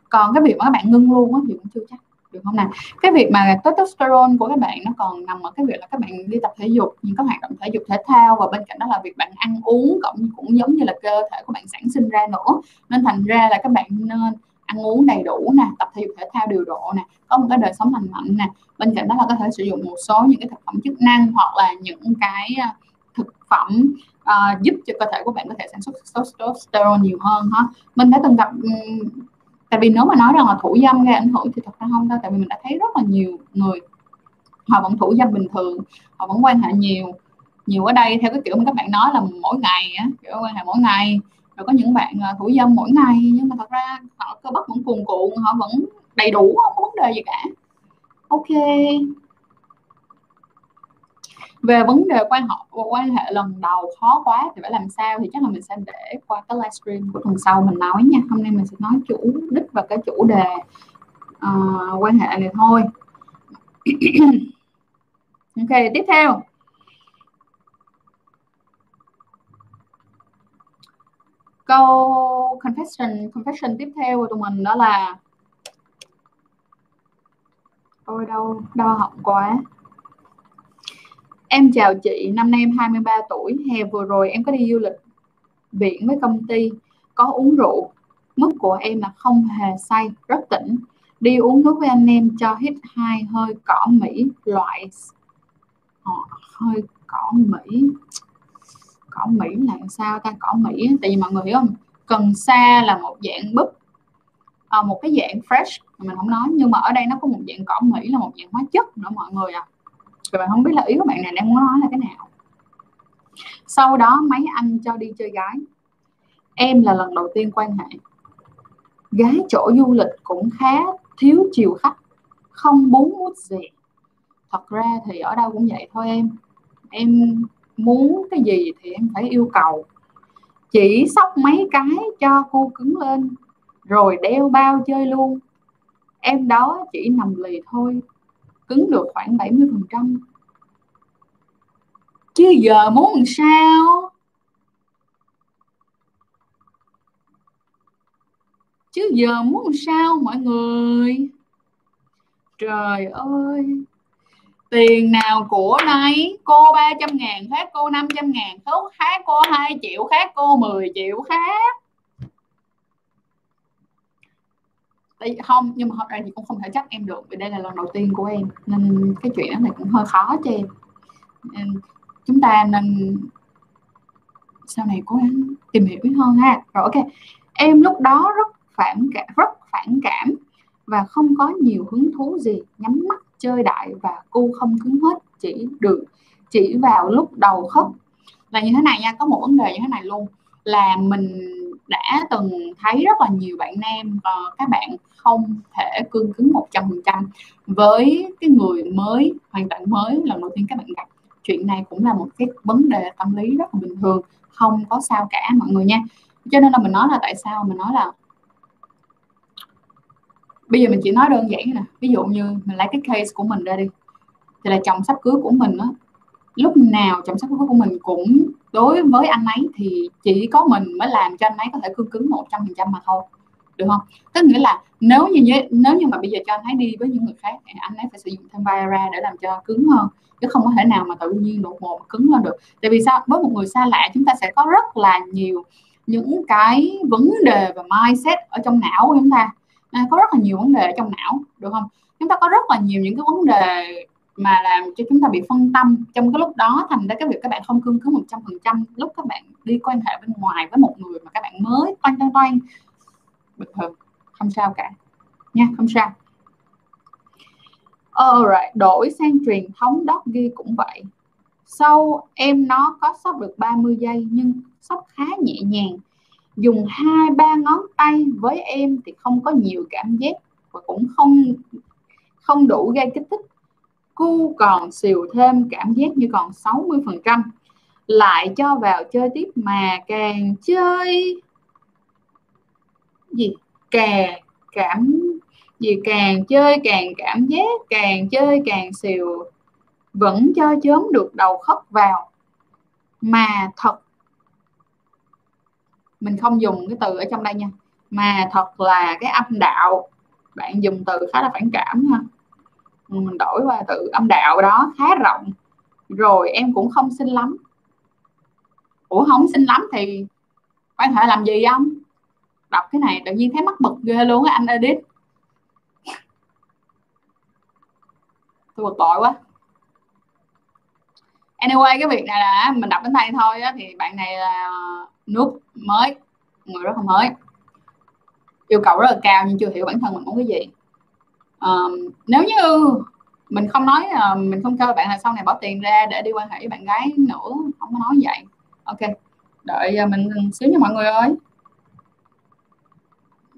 Còn cái việc mà các bạn ngưng luôn á thì cũng chưa chắc được không nào? Cái việc mà testosterone của các bạn nó còn nằm ở cái việc là các bạn đi tập thể dục những các hoạt động thể dục thể thao và bên cạnh đó là việc bạn ăn uống cũng cũng giống như là cơ thể của bạn sản sinh ra nữa. Nên thành ra là các bạn nên ăn uống đầy đủ nè tập thể dục thể thao điều độ nè có một cái đời sống lành mạnh nè. Bên cạnh đó là có thể sử dụng một số những cái thực phẩm chức năng hoặc là những cái à, thực phẩm uh, giúp cho cơ thể của bạn có thể sản xuất testosterone nhiều hơn ha. Mình đã từng gặp tại vì nếu mà nói rằng là thủ dâm gây ảnh hưởng thì thật ra không đâu, tại vì mình đã thấy rất là nhiều người họ vẫn thủ dâm bình thường, họ vẫn quan hệ nhiều nhiều ở đây. Theo cái kiểu mà các bạn nói là mỗi ngày á, kiểu quan hệ mỗi ngày, rồi có những bạn à, thủ dâm mỗi ngày, nhưng mà thật ra họ cơ bắp vẫn cuồn cuộn, họ vẫn đầy đủ, không có vấn đề gì cả. Ok về vấn đề quan họ quan hệ lần đầu khó quá thì phải làm sao thì chắc là mình sẽ để qua cái livestream của tuần sau mình nói nha. Hôm nay mình sẽ nói chủ đích và cái chủ đề uh, quan hệ này thôi. [clears throat] Ok tiếp theo. Câu confession confession tiếp theo của tụi mình đó là ôi đâu đau họng quá. Em chào chị, năm nay em 23 tuổi, hè vừa rồi em có đi du lịch biển với công ty, có uống rượu. Mức của em là không hề say, rất tỉnh. Đi uống nước với anh em cho hít hai hơi cỏ Mỹ loại họ hơi cỏ Mỹ. Cỏ Mỹ là sao ta? Cỏ Mỹ tại vì mọi người hiểu không? Cần sa là một dạng búp. À, một cái dạng fresh mình không nói. Nhưng mà ở đây nó có một dạng cỏ Mỹ là một dạng hóa chất nữa mọi người à rồi bạn không biết là ý của bạn này đang muốn nói là cái nào. Sau đó mấy anh cho đi chơi gái. Em là lần đầu tiên quan hệ. Gái chỗ du lịch cũng khá thiếu chiều khách, không bún mút gì. Thật ra thì ở đâu cũng vậy thôi em. Em muốn cái gì thì em phải yêu cầu. Chỉ sóc mấy cái cho cô cứng lên, rồi đeo bao chơi luôn. Em đó chỉ nằm lì thôi cứng được khoảng 70% chứ giờ muốn làm sao? Chứ giờ muốn làm sao, mọi người? Trời ơi! Tiền nào của nấy cô 300 ngàn, khác cô 500 ngàn khác cô 2 triệu, khác cô 10 triệu khác. Tại không, nhưng mà thật ra thì cũng không thể trách em được vì đây là lần đầu tiên của em, nên cái chuyện này cũng hơi khó cho em. Nên chúng ta nên sau này cố gắng tìm hiểu hơn ha. Rồi, ok. Em lúc đó rất phản cảm rất phản cảm và không có nhiều hứng thú gì, nhắm mắt chơi đại và cu không cứng hết, chỉ được, chỉ vào lúc đầu khóc. Là như thế này nha, có một vấn đề như thế này luôn, là mình đã từng thấy rất là nhiều bạn nam uh, các bạn không thể cương cứng một trăm phần trăm với cái người mới hoàn toàn mới lần đầu tiên các bạn gặp. Chuyện này cũng là một cái vấn đề tâm lý rất là bình thường không có sao cả mọi người nha. Cho nên là mình nói là tại sao mình nói là bây giờ mình chỉ nói đơn giản nè ví dụ như mình lấy cái case của mình ra đi thì là chồng sắp cưới của mình á lúc nào chăm sóc cưới của mình cũng đối với anh ấy thì chỉ có mình mới làm cho anh ấy có thể cương cứng một trăm phần trăm mà thôi được không? Tức nghĩa là nếu như nếu như mà bây giờ cho anh ấy đi với những người khác thì anh ấy phải sử dụng thêm Viagra để làm cho cứng hơn chứ không có thể nào mà tự nhiên đột ngột cứng lên được. Tại vì sao? Với một người xa lạ chúng ta sẽ có rất là nhiều những cái vấn đề và mindset ở trong não của chúng ta. À, có rất là nhiều vấn đề ở trong não được không? Chúng ta có rất là nhiều những cái vấn đề mà làm cho chúng ta bị phân tâm. Trong cái lúc đó thành ra cái việc các bạn không cương cứng một trăm phần trăm lúc các bạn đi quan hệ bên ngoài với một người mà các bạn mới toan toan toan bình thường. Không sao cả. Nha không sao. Alright, đổi sang truyền thống doggy cũng vậy. Sau em nó có sóc được 30 giây nhưng sóc khá nhẹ nhàng. Dùng hai ba ngón tay với em thì không có nhiều cảm giác và cũng không không đủ gây kích thích cu còn xìu thêm cảm giác như còn 60 phần trăm. Lại cho vào chơi tiếp mà càng chơi gì? Càng cảm gì? Càng chơi càng cảm giác, càng chơi càng xìu vẫn cho chớm được đầu khóc vào. Mà thật, mình không dùng cái từ ở trong đây nha. Mà thật là cái âm đạo, bạn dùng từ khá là phản cảm ha mình đổi qua từ âm đạo đó khá rộng. Rồi em cũng không xinh lắm. Ủa không xinh lắm thì quan hệ làm gì không đọc cái này tự nhiên thấy mắc bực ghê luôn á anh edit tôi bực bội quá. Anyway cái việc này là mình đọc đến đây thôi á, thì bạn này là nước mới người rất là mới. Yêu cầu rất là cao nhưng chưa hiểu bản thân mình muốn cái gì um, nếu như mình không nói uh, mình không cho bạn là sau này bỏ tiền ra để đi quan hệ với bạn gái nữa không có nói vậy. Ok đợi uh, mình xíu nha mọi người ơi.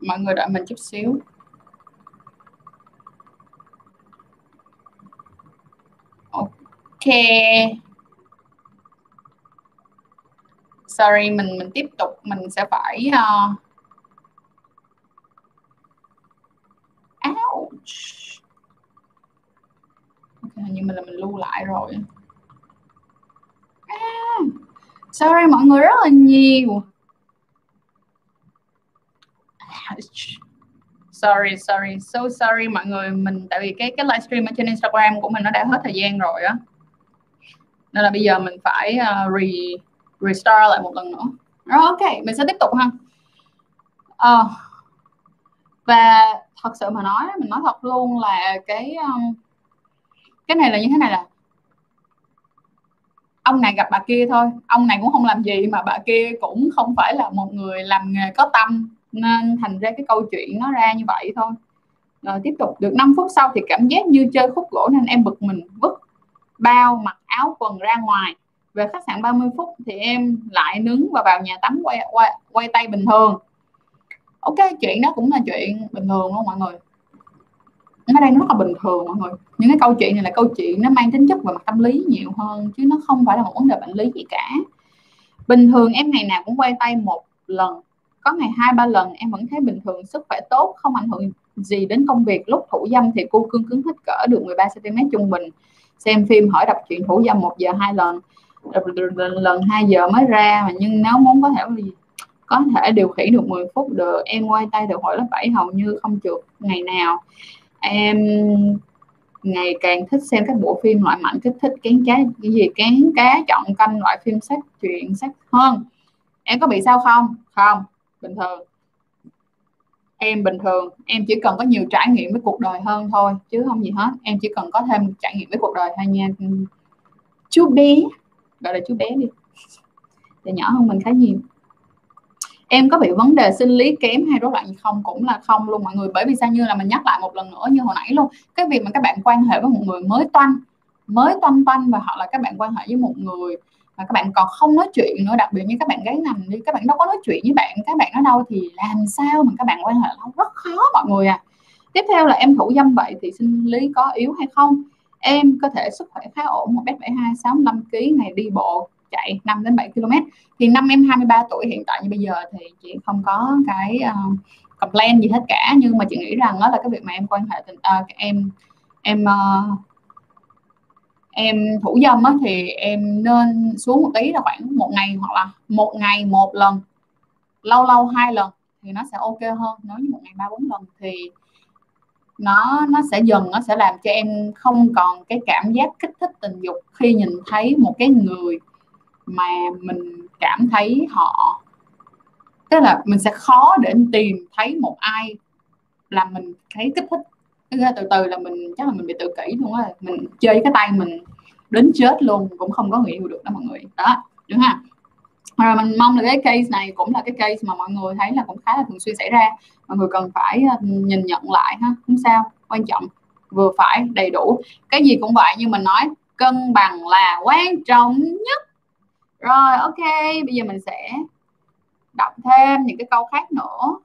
Mọi người đợi mình chút xíu. Ok. Sorry mình mình tiếp tục mình sẽ phải uh ok hình như mình là mình lưu lại rồi. À, sorry mọi người rất là nhiều. Sorry sorry so sorry mọi người. Mình tại vì cái cái livestream ở trên Instagram của mình nó đã hết thời gian rồi á. Nên là bây giờ mình phải uh, re restart lại một lần nữa. Rồi ok mình sẽ tiếp tục ha. Uh, và thật sự mà nói mình nói thật luôn là cái um, cái này là như thế này là ông này gặp bà kia thôi ông này cũng không làm gì mà bà kia cũng không phải là một người làm nghề có tâm nên thành ra cái câu chuyện nó ra như vậy thôi. Rồi tiếp tục được 5 phút sau thì cảm giác như chơi khúc gỗ nên em bực mình vứt bao mặc áo quần ra ngoài. Về khách sạn 30 phút thì em lại nướng và vào nhà tắm quay quay, quay tay bình thường ok, chuyện đó cũng là chuyện bình thường luôn mọi người. Nó đang rất là bình thường mọi người. Những cái câu chuyện này là câu chuyện nó mang tính chất về mặt tâm lý nhiều hơn, chứ nó không phải là một vấn đề bệnh lý gì cả. Bình thường em ngày nào cũng quay tay một lần. Có ngày hai, ba lần em vẫn thấy bình thường, sức khỏe tốt, không ảnh hưởng gì đến công việc. Lúc thủ dâm thì cô cương cứng hết cỡ được 13 cm trung bình. Xem phim, hỏi đọc chuyện thủ dâm một giờ, hai lần lần, hai giờ mới ra, mà nhưng nếu muốn có thể có thể điều khiển được 10 phút được. Em quay tay được hồi lớp 7 hầu như không trượt ngày nào. Em ngày càng thích xem các bộ phim loại mạnh, kích thích kén cá, cái gì? Kén cá chọn canh loại phim sách truyện sách hơn. Em có bị sao không? Không, bình thường. Em bình thường. Em chỉ cần có nhiều trải nghiệm với cuộc đời hơn thôi, chứ không gì hết. Em chỉ cần có thêm trải nghiệm với cuộc đời thôi nha. Chú bé, gọi là chú bé đi. Thì nhỏ hơn mình khá nhiều em có bị vấn đề sinh lý kém hay rối loạn gì không? Cũng là không luôn mọi người, bởi vì sao? Như là mình nhắc lại một lần nữa như hồi nãy luôn, cái việc mà các bạn quan hệ với một người mới toanh mới toanh toanh và hoặc là các bạn quan hệ với một người mà các bạn còn không nói chuyện nữa, đặc biệt như các bạn gái ngành đi, các bạn đâu có nói chuyện với bạn, các bạn ở đâu thì làm sao mà các bạn quan hệ không rất khó mọi người à. Tiếp theo là em thủ dâm vậy thì sinh lý có yếu hay không? Em có thể sức khỏe khá ổn, một m bảy hai, sáu năm kg ngày đi bộ chạy 5 đến 7 km thì năm em 23 tuổi hiện tại như bây giờ thì chị không có cái uh, complain gì hết cả. Nhưng mà chị nghĩ rằng đó là cái việc mà em quan hệ tình uh, em em uh, em thủ dâm á, thì em nên xuống một tí là khoảng một ngày hoặc là một ngày một lần. Lâu lâu hai lần thì nó sẽ ok hơn. Nếu như một ngày ba bốn lần thì nó nó sẽ dần nó sẽ làm cho em không còn cái cảm giác kích thích tình dục khi nhìn thấy một cái người mà mình cảm thấy họ, tức là mình sẽ khó để tìm thấy một ai làm mình thấy kích thích. Ra từ từ là mình, chắc là mình bị tự kỷ luôn á, mình chơi cái tay mình đến chết luôn, cũng không có người yêu được đó mọi người. Đó, đúng ha rồi mình mong là cái case này cũng là cái case mà mọi người thấy là cũng khá là thường xuyên xảy ra. Mọi người cần phải à, nhìn nhận lại ha, không sao, quan trọng, vừa phải đầy đủ. Cái gì cũng vậy như mình nói cân bằng là quan trọng nhất rồi, ok, bây giờ mình sẽ đọc thêm những cái câu khác nữa.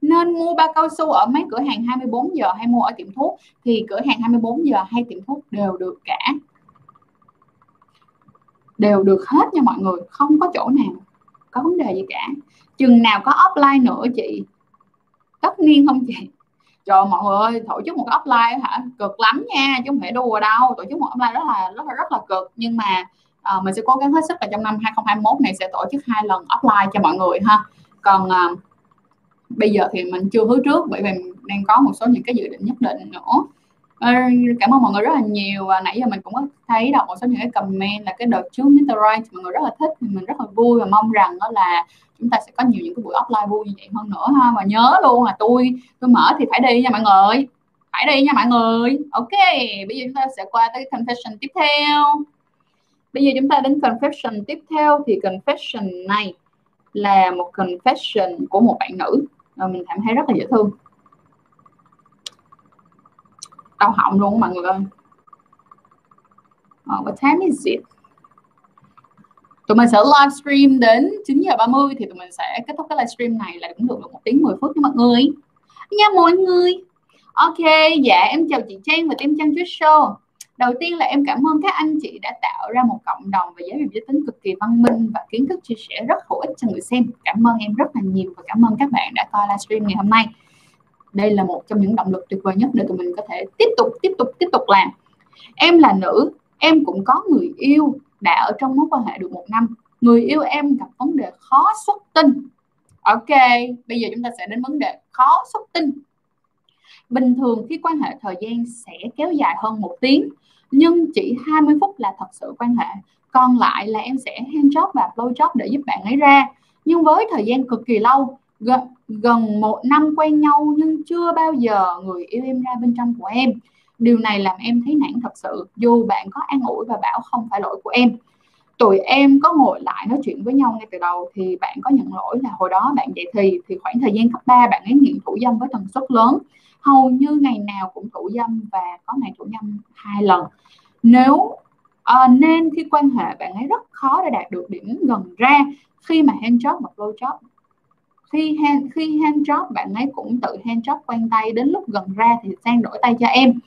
Nên mua ba cao su ở mấy cửa hàng 24 giờ hay mua ở tiệm thuốc, thì cửa hàng 24 giờ hay tiệm thuốc đều được cả. Đều được hết nha mọi người, không có chỗ nào có vấn đề gì cả. Chừng nào có offline nữa chị? Tất nhiên không chị? Trời, mọi người ơi, tổ chức một cái offline hả? Cực lắm nha, chứ không phải đùa đâu. Tổ chức một offline rất là rất là rất là cực. Nhưng mà uh, mình sẽ cố gắng hết sức là trong năm 2021 này sẽ tổ chức hai lần offline cho mọi người ha. Còn uh, bây giờ thì mình chưa hứa trước bởi vì mình đang có một số những cái dự định nhất định nữa. Ờ, cảm ơn mọi người rất là nhiều và nãy giờ mình cũng có thấy đọc một số những cái comment là cái đợt trước Mr. Right mọi người rất là thích thì mình rất là vui và mong rằng đó là chúng ta sẽ có nhiều những cái buổi offline vui như vậy hơn nữa ha. Và nhớ luôn là tôi tôi mở thì phải đi nha mọi người. Phải đi nha mọi người. Ok bây giờ chúng ta sẽ qua tới confession tiếp theo bây giờ chúng ta đến confession tiếp theo. Thì confession này là một confession của một bạn nữ. Và mình cảm thấy rất là dễ thương. Đau họng luôn mọi người ơi. Oh, what time is it? Tụi mình sẽ livestream đến 9 giờ 30 thì tụi mình sẽ kết thúc cái livestream này là cũng được một tiếng 10 phút nha mọi người. Nha mọi người. Ok dạ em chào chị Trang và team Trang Chuyết Show đầu tiên là em cảm ơn các anh chị đã tạo ra một cộng đồng về giáo dục giới tính cực kỳ văn minh và kiến thức chia sẻ rất hữu ích cho người xem. Cảm ơn em rất là nhiều và cảm ơn các bạn đã coi livestream ngày hôm nay. Đây là một trong những động lực tuyệt vời nhất để tụi mình có thể tiếp tục tiếp tục tiếp tục làm. Em là nữ, em cũng có người yêu đã ở trong mối quan hệ được một năm. Người yêu em gặp vấn đề khó xuất tinh. Ok, bây giờ chúng ta sẽ đến vấn đề khó xuất tinh bình thường khi quan hệ thời gian sẽ kéo dài hơn một tiếng nhưng chỉ 20 phút là thật sự quan hệ. Còn lại là em sẽ hand job và blow job để giúp bạn ấy ra. Nhưng với thời gian cực kỳ lâu gần, gần một năm quen nhau nhưng chưa bao giờ người yêu em ra bên trong của em. Điều này làm em thấy nản thật sự dù bạn có an ủi và bảo không phải lỗi của em. Tụi em có ngồi lại nói chuyện với nhau ngay từ đầu thì bạn có nhận lỗi là hồi đó bạn dậy thì thì khoảng thời gian cấp 3 bạn ấy nghiện thủ dâm với tần suất lớn hầu như ngày nào cũng thủ dâm và có ngày thủ dâm hai lần. Nếu à, nên khi quan hệ bạn ấy rất khó để đạt được điểm gần ra khi mà hand job và blow job khi hand, khi hand job bạn ấy cũng tự hand job quen tay đến lúc gần ra thì sang đổi tay cho em.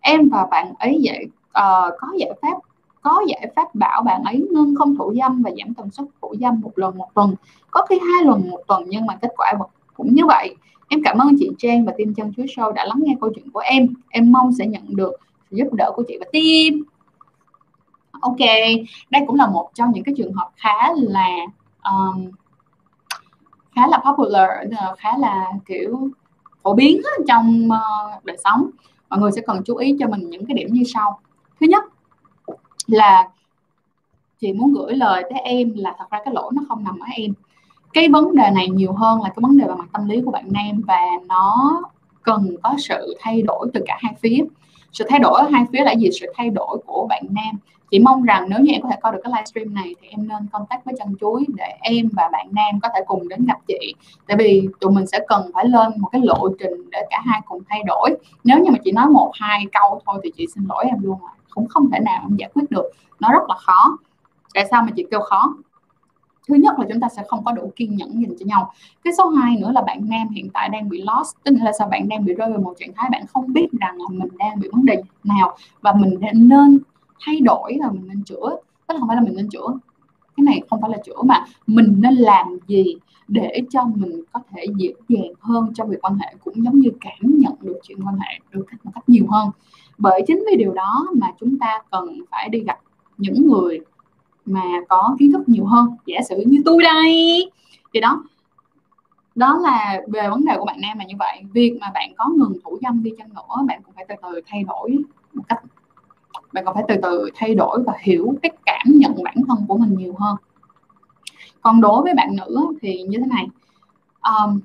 Em và bạn ấy vậy uh, ờ, có giải pháp có giải pháp bảo bạn ấy ngưng không thủ dâm và giảm tần suất thủ dâm một lần một tuần. Có khi hai lần một tuần nhưng mà kết quả cũng như vậy em cảm ơn chị Trang và team chân chuối show đã lắng nghe câu chuyện của em. Em mong sẽ nhận được sự giúp đỡ của chị và team. Ok đây cũng là một trong những cái trường hợp khá là um, khá là popular ờ, khá là kiểu phổ biến trong uh, đời sống. Mọi người sẽ cần chú ý cho mình những cái điểm như sau. Thứ nhất là chị muốn gửi lời tới em là thật ra cái lỗi nó không nằm ở em cái vấn đề này nhiều hơn là cái vấn đề về mặt tâm lý của bạn nam và nó cần có sự thay đổi từ cả hai phía. Sự thay đổi ở hai phía là gì? Sự thay đổi của bạn nam. Chị mong rằng nếu như em có thể coi được cái livestream này thì em nên contact với chân chuối để em và bạn nam có thể cùng đến gặp chị. Tại vì tụi mình sẽ cần phải lên một cái lộ trình để cả hai cùng thay đổi. Nếu như mà chị nói một, hai câu thôi thì chị xin lỗi em luôn ạ cũng không thể nào em giải quyết được. Nó rất là khó. Tại sao mà chị kêu khó? Thứ nhất là chúng ta sẽ không có đủ kiên nhẫn nhìn cho nhau. Cái số 2 nữa là bạn nam hiện tại đang bị lost tức là sao? Bạn đang bị rơi vào một trạng thái bạn không biết rằng là mình đang bị vấn đề nào và mình nên thay đổi và mình nên chữa. Tức là không phải là mình nên chữa. Cái này không phải là chữa mà mình nên làm gì để cho mình có thể dễ dàng hơn trong việc quan hệ, cũng giống như cảm nhận được chuyện quan hệ được một cách nhiều hơn. Bởi chính vì điều đó mà chúng ta cần phải đi gặp những người mà có kiến thức nhiều hơn giả sử như tôi đây. Thì đó đó là về vấn đề của bạn nam là như vậy. Việc mà bạn có ngừng thủ dâm đi chăng nữa bạn cũng phải từ từ thay đổi một cách bạn còn phải từ từ thay đổi và hiểu cái cảm nhận bản thân của mình nhiều hơn. Còn đối với bạn nữ thì như thế này. Um,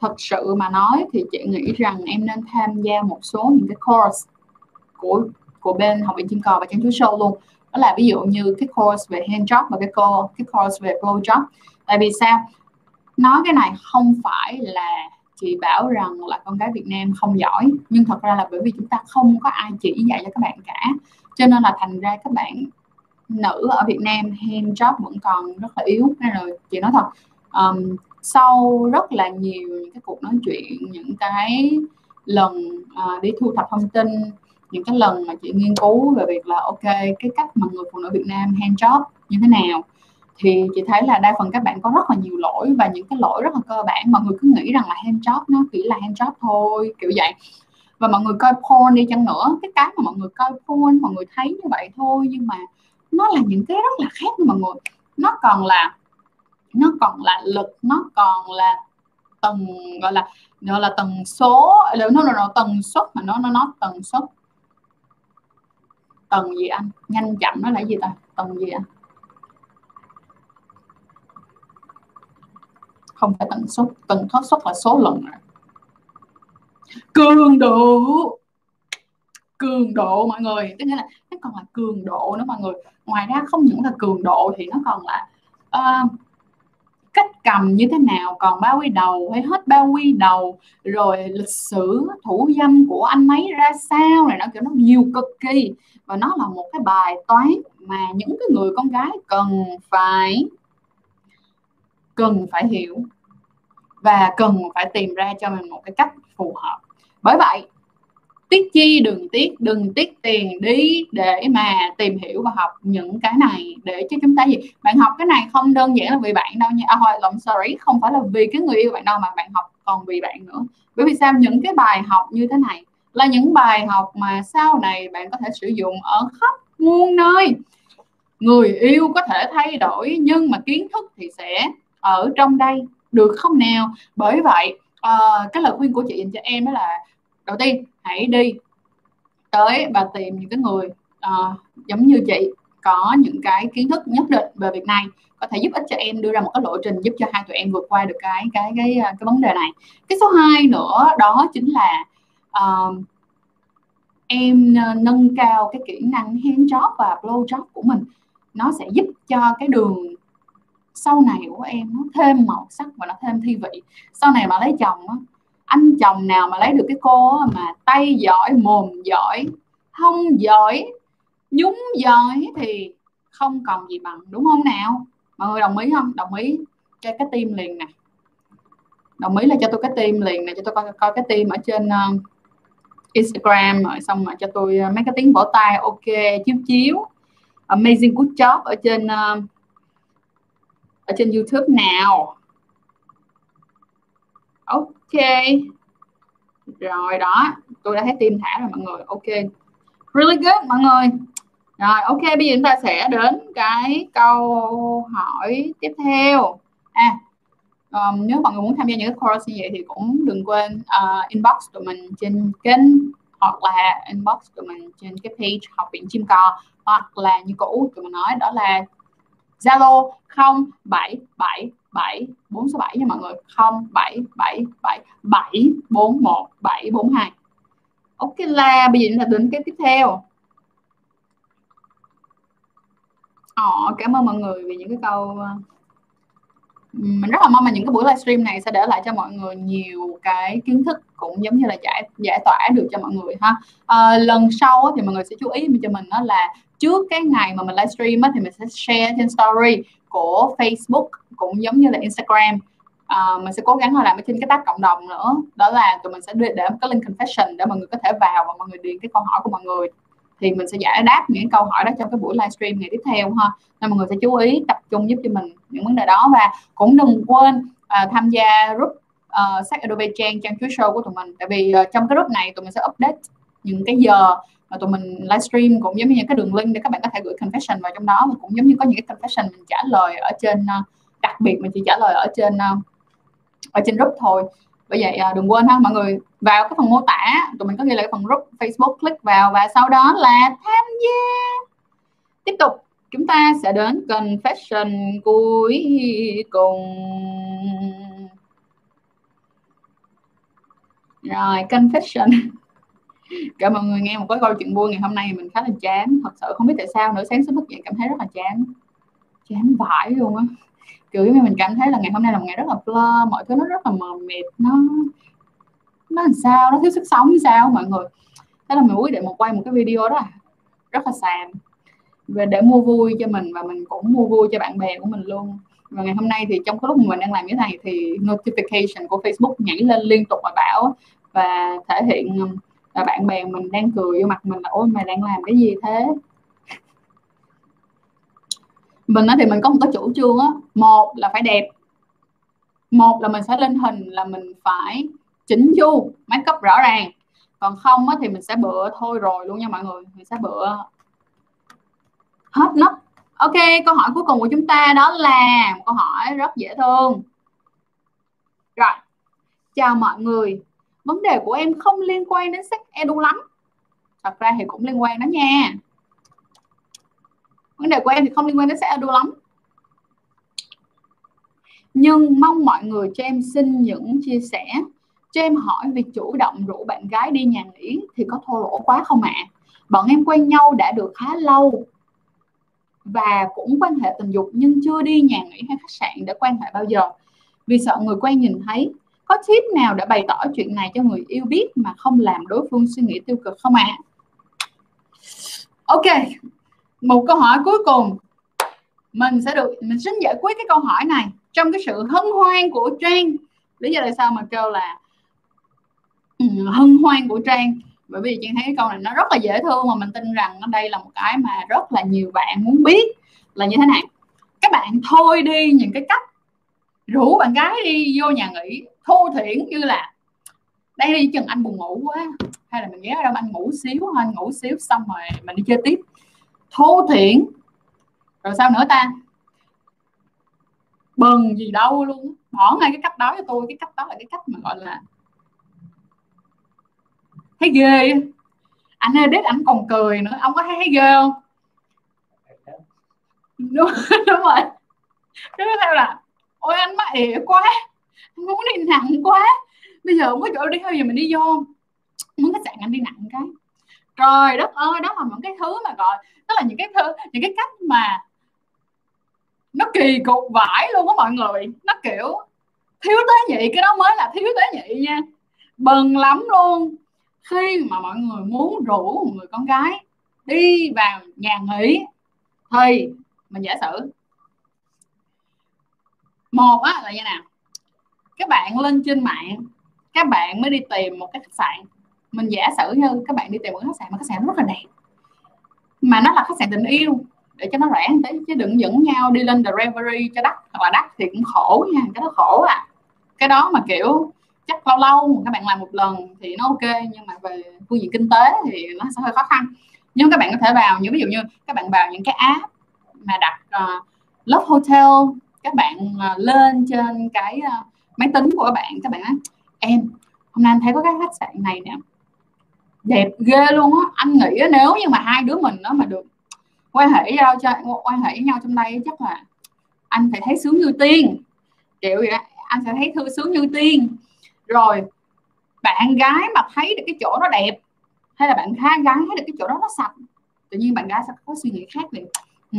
thật sự mà nói thì chị nghĩ rằng em nên tham gia một số những cái course của của bên học viện chim cò và chân chú show luôn đó là ví dụ như cái course về hand job và cái cô cái course về blow job. Tại vì sao? Nói cái này không phải là chị bảo rằng là con gái Việt Nam không giỏi nhưng thật ra là bởi vì chúng ta không có ai chỉ dạy cho các bạn cả. Cho nên là thành ra các bạn nữ ở Việt Nam hand job vẫn còn rất là yếu. Nên rồi chị nói thật um, sau rất là nhiều những cái cuộc nói chuyện những cái lần uh, đi thu thập thông tin những cái lần mà chị nghiên cứu về việc là, ok, cái cách mà người phụ nữ Việt Nam hand job như thế nào, thì chị thấy là đa phần các bạn có rất là nhiều lỗi và những cái lỗi rất là cơ bản. Mọi người cứ nghĩ rằng là hand job nó chỉ là hand job thôi, kiểu vậy. Và mọi người coi porn đi chăng nữa, cái cái mà mọi người coi porn, mọi người thấy như vậy thôi, nhưng mà nó là những cái rất là khác mọi người. Nó còn là, nó còn là lực, nó còn là tầng, gọi là gọi là tần số nó nó nó tần suất mà nó nó nó tần suất tầng gì anh? Nhanh chậm nó là gì ta? Tầng gì anh? Không phải tần suất tần thoát suất là số lần rồi cường độ. Cường độ mọi người. Tức nghĩa là nó còn là cường độ nữa mọi người. Ngoài ra không những là cường độ thì nó còn là uh, cách cầm như thế nào, còn bao quy đầu hay hết bao quy đầu, rồi lịch sử, thủ dâm của anh ấy ra sao này nó kiểu nó nhiều cực kỳ. Và nó là một cái bài toán mà những cái người con gái cần phải cần phải hiểu và cần phải tìm ra cho mình một cái cách phù hợp. Bởi vậy tiết chi đừng tiết đừng tiết tiền đi để mà tìm hiểu và học những cái này để cho chúng ta gì? Bạn học cái này không đơn giản là vì bạn đâu nha. À, hồi lòng sorry không phải là vì cái người yêu bạn đâu mà bạn học còn vì bạn nữa. Bởi vì sao? Những cái bài học như thế này là những bài học mà sau này bạn có thể sử dụng ở khắp muôn nơi. Người yêu có thể thay đổi nhưng mà kiến thức thì sẽ ở trong đây được không nào? Bởi vậy uh, cái lời khuyên của chị dành cho em đó là đầu tiên hãy đi tới và tìm những cái người uh, giống như chị có những cái kiến thức nhất định về việc này có thể giúp ích cho em đưa ra một cái lộ trình giúp cho hai tụi em vượt qua được cái cái cái cái, cái vấn đề này. Cái số 2 nữa đó chính là uh, em nâng cao cái kỹ năng hand job và blow job của mình. Nó sẽ giúp cho cái đường sau này của em nó thêm màu sắc và nó thêm thi vị. Sau này mà lấy chồng đó anh chồng nào mà lấy được cái cô mà tay giỏi mồm giỏi không giỏi nhúng giỏi thì không còn gì bằng đúng không nào? Mọi người đồng ý không? Đồng ý cho cái tim liền nè. Đồng ý là cho tôi cái tim liền nè cho tôi coi coi cái tim ở trên uh, Instagram rồi xong rồi cho tôi uh, mấy cái tiếng vỗ tay ok chiếu chiếu. Amazing good job ở trên uh, ở trên YouTube nào ok. Rồi đó. Tôi đã thấy tim thả rồi mọi người. Ok. Really good mọi người. Rồi ok bây giờ chúng ta sẽ đến cái câu hỏi tiếp theo. À um, nếu mọi người muốn tham gia những cái course như vậy thì cũng đừng quên uh, inbox tụi mình trên kênh hoặc là inbox tụi mình trên cái page học viện chim cò hoặc là như cũ tụi mình nói đó là Zalo 0777 467 nha mọi người. 0777 741 742 Ok là bây giờ chúng ta đến cái tiếp theo. Ồ, cảm ơn mọi người vì những cái câu ờ, mình rất là mong là những cái buổi livestream này sẽ để lại cho mọi người nhiều cái kiến thức cũng giống như là giải giải tỏa được cho mọi người ha. À, lần sau thì mọi người sẽ chú ý cho mình đó là trước cái ngày mà mình livestream thì mình sẽ share trên story của Facebook cũng giống như là Instagram. À, mình sẽ cố gắng là làm ở trên cái tab cộng đồng nữa. Đó là tụi mình sẽ để, để một cái link confession để mọi người có thể vào và mọi người điền cái câu hỏi của mọi người. Thì mình sẽ giải đáp những câu hỏi đó trong cái buổi livestream ngày tiếp theo ha. Nên mọi người sẽ chú ý tập trung giúp cho mình những vấn đề đó. Và cũng đừng quên uh, tham gia group ờ, uh, sách Adobe Trang trang chuối show của tụi mình. Tại vì uh, trong cái group này tụi mình sẽ update những cái giờ mà tụi mình livestream cũng giống như những cái đường link để các bạn có thể gửi confession vào trong đó. Và cũng giống như có những cái confession mình trả lời ở trên ờ, đặc biệt mình chỉ trả lời ở trên ờ, ở trên group thôi. Bởi vậy ờ, đừng quên ha, mọi người vào cái phần mô tả. Tụi mình có ghi lại phần group Facebook, click vào và sau đó là tham gia. Tiếp tục, chúng ta sẽ đến confession cuối cùng. Rồi, confession cả mọi người nghe một cái câu chuyện vui ngày hôm nay mình khá là chán. Thật sự không biết tại sao nữa sáng sớm thức dậy cảm thấy rất là chán. Chán vãi luôn á. Kiểu như mình cảm thấy là ngày hôm nay là một ngày rất là blur mọi thứ nó rất là mờ mịt, nó nó làm sao, nó thiếu sức sống như sao mọi người. Thế là mình quyết định một quay một cái video đó à. rất là sàm về để mua vui cho mình và mình cũng mua vui cho bạn bè của mình luôn. Và ngày hôm nay thì trong cái lúc mình đang làm như thế này thì notification của Facebook nhảy lên liên tục và bảo và thể hiện um, là bạn bè mình đang cười vô mặt mình là ôi mày đang làm cái gì thế? Mình thì mình có một cái chủ trương á một là phải đẹp một là mình sẽ lên hình là mình phải chỉnh chu make up rõ ràng. Còn không á, thì mình sẽ bựa thôi rồi luôn nha mọi người mình sẽ bựa hết nấc. Ok câu hỏi cuối cùng của chúng ta đó là một câu hỏi rất dễ thương. Rồi chào mọi người vấn đề của em không liên quan đến sách edu lắm. Thật ra thì cũng liên quan đó nha. Vấn đề của em thì không liên quan đến sách edu lắm. Nhưng mong mọi người cho em xin những chia sẻ, cho em hỏi việc chủ động rủ bạn gái đi nhà nghỉ thì có thô lỗ quá không ạ? À? bọn em quen nhau đã được khá lâu và cũng quan hệ tình dục nhưng chưa đi nhà nghỉ hay khách sạn để quan hệ bao giờ. Vì sợ người quen nhìn thấy có tip nào để bày tỏ chuyện này cho người yêu biết mà không làm đối phương suy nghĩ tiêu cực không ạ? À? ok, một câu hỏi cuối cùng. Mình sẽ được, mình xin giải quyết cái câu hỏi này trong cái sự hân hoan của Trang. Lý do tại sao mà kêu là ừ, hân hoan của Trang? Bởi vì Trang thấy cái câu này nó rất là dễ thương mà mình tin rằng đây là một cái mà rất là nhiều bạn muốn biết là như thế này các bạn thôi đi những cái cách rủ bạn gái đi vô nhà nghỉ thu thiển như là đây đi chừng anh buồn ngủ quá hay là mình ghé đâu anh ngủ xíu anh ngủ xíu xong rồi mình đi chơi tiếp. Thô thiển. Rồi sao nữa ta? Bần gì đâu luôn. Bỏ ngay cái cách đó cho tôi cái cách đó là cái cách mà gọi là thấy ghê anh edit ảnh còn cười nữa. Ông có thấy, thấy ghê không? Đúng, [laughs] đúng rồi. Tiếp theo là ôi anh mắc ỉa quá anh muốn đi nặng quá. Bây giờ không có chỗ đi thôi giờ mình đi vô. Muốn khách sạn anh đi nặng cái. Trời đất ơi, đó là những cái thứ mà gọi đó là những cái thứ những cái cách mà nó kỳ cục vãi luôn á mọi người. Nó kiểu thiếu tế nhị, cái đó mới là thiếu tế nhị nha. Bần lắm luôn. Khi mà mọi người muốn rủ một người con gái đi vào nhà nghỉ, thì mình giả sử. Một á là như nào? Các bạn lên trên mạng các bạn mới đi tìm một cái khách sạn. Mình giả sử như các bạn đi tìm một khách sạn mà khách sạn rất là đẹp. Mà nó là khách sạn tình yêu để cho nó rẻ một tí chứ đừng dẫn nhau đi lên the reverie cho đắt hoặc là đắt thì cũng khổ nha cái đó khổ à. Cái đó mà kiểu chắc lâu lâu các bạn làm một lần thì nó ok nhưng mà về phương diện kinh tế thì nó sẽ hơi khó khăn. Nhưng các bạn có thể vào những ví dụ như các bạn vào những cái app mà đặt uh, Love Hotel các bạn uh, lên trên cái uh, máy tính của các bạn các bạn nói, em, hôm nay anh thấy có cái khách sạn này nè, đẹp ghê luôn á, anh nghĩ nếu như mà hai đứa mình nó mà được quan hệ nhau cho, quan hệ với nhau trong đây chắc là anh phải thấy sướng như tiên kiểu vậy đó. anh sẽ thấy thư, sướng như tiên rồi, bạn gái mà thấy được cái chỗ nó đẹp, hay là bạn gái thấy được cái chỗ đó nó sạch, tự nhiên bạn gái sẽ có suy nghĩ khác liền ừ.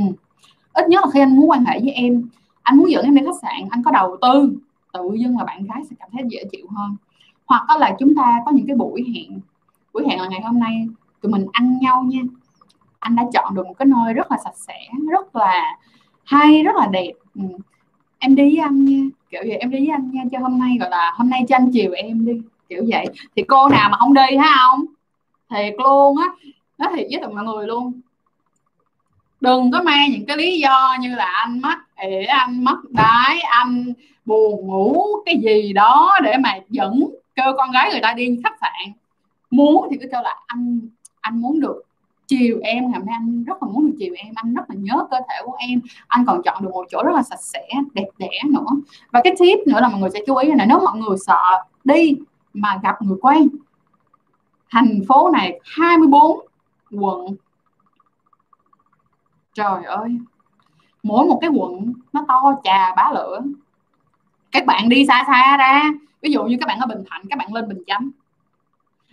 ít nhất là khi anh muốn quan hệ với em, anh muốn dẫn em đi khách sạn, anh có đầu tư tự dưng là bạn gái sẽ cảm thấy dễ chịu hơn. Hoặc đó là chúng ta có những cái buổi hẹn buổi hẹn là ngày hôm nay, tụi mình ăn nhau nha. Anh đã chọn được một cái nơi rất là sạch sẽ, rất là hay, rất là đẹp. Ừ. em đi với anh nha. Kiểu vậy, em đi với anh nha, cho hôm nay, gọi là, hôm nay cho anh chiều em đi. Kiểu vậy. Thì cô nào mà không đi, hả không thiệt luôn á. Nói thiệt với mọi người luôn. Đừng có mang những cái lý do như là anh mắc ỉa anh mất đái, anh buồn ngủ cái gì đó để mà dẫn kêu con gái người ta đi khách sạn. Muốn thì cứ kêu là anh anh muốn được chiều em, ngày hôm nay anh rất là muốn được chiều em, anh rất là nhớ cơ thể của em, anh còn chọn được một chỗ rất là sạch sẽ, đẹp đẽ nữa. Và cái tip nữa là mọi người sẽ chú ý là nếu mọi người sợ đi mà gặp người quen, thành phố này 24 quận. Trời ơi, mỗi một cái quận nó to chà bá lửa các bạn đi xa xa ra. Ví dụ như các bạn ở bình thạnh các bạn lên bình chánh.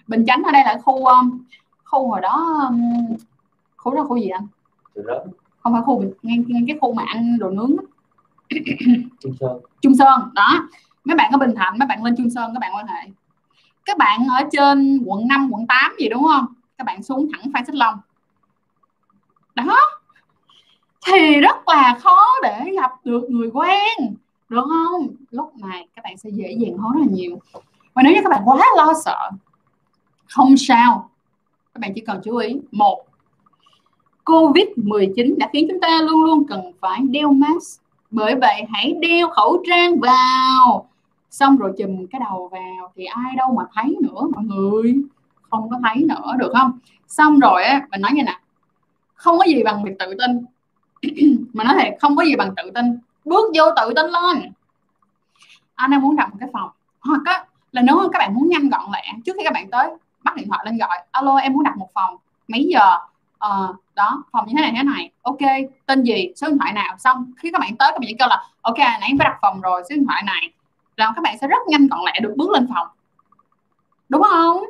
Bình chánh ở đây là khu um, khu hồi đó um, khu đó khu gì anh không phải khu ngay, ngay cái khu mà ăn đồ nướng [coughs] Trung Sơn. Trung Sơn đó. Mấy bạn ở Bình Thạnh mấy bạn lên Trung Sơn các bạn quan hệ. Các bạn ở trên quận 5 quận 8 gì đúng không? Các bạn xuống thẳng Phan Xích Long. Đó. Thì rất là khó để gặp được người quen đúng không? Lúc này các bạn sẽ dễ dàng hơn rất là nhiều. Và nếu như các bạn quá lo sợ, không sao. Các bạn chỉ cần chú ý. Một, Covid 19 đã khiến chúng ta luôn luôn cần phải đeo mask. Bởi vậy, hãy đeo khẩu trang vào. Xong rồi chùm cái đầu vào thì ai đâu mà thấy nữa, mọi người. Không có thấy nữa, được không? Xong rồi á, mình nói như nè. Không có gì bằng việc tự tin. [clears throat] Mà nói thiệt, không có gì bằng tự tin bước vô tự tin lên. Anh em muốn đặt một cái phòng. Hoặc á là nếu các bạn muốn nhanh gọn lẹ trước khi các bạn tới bắt điện thoại lên gọi alo em muốn đặt một phòng. Mấy giờ? Ờ, đó phòng như thế này thế này. Ok tên gì? Số điện thoại nào? Xong khi các bạn tới các bạn chỉ kêu là ok nãy em phải đặt phòng rồi số điện thoại này. Là các bạn sẽ rất nhanh gọn lẹ được bước lên phòng. Đúng không?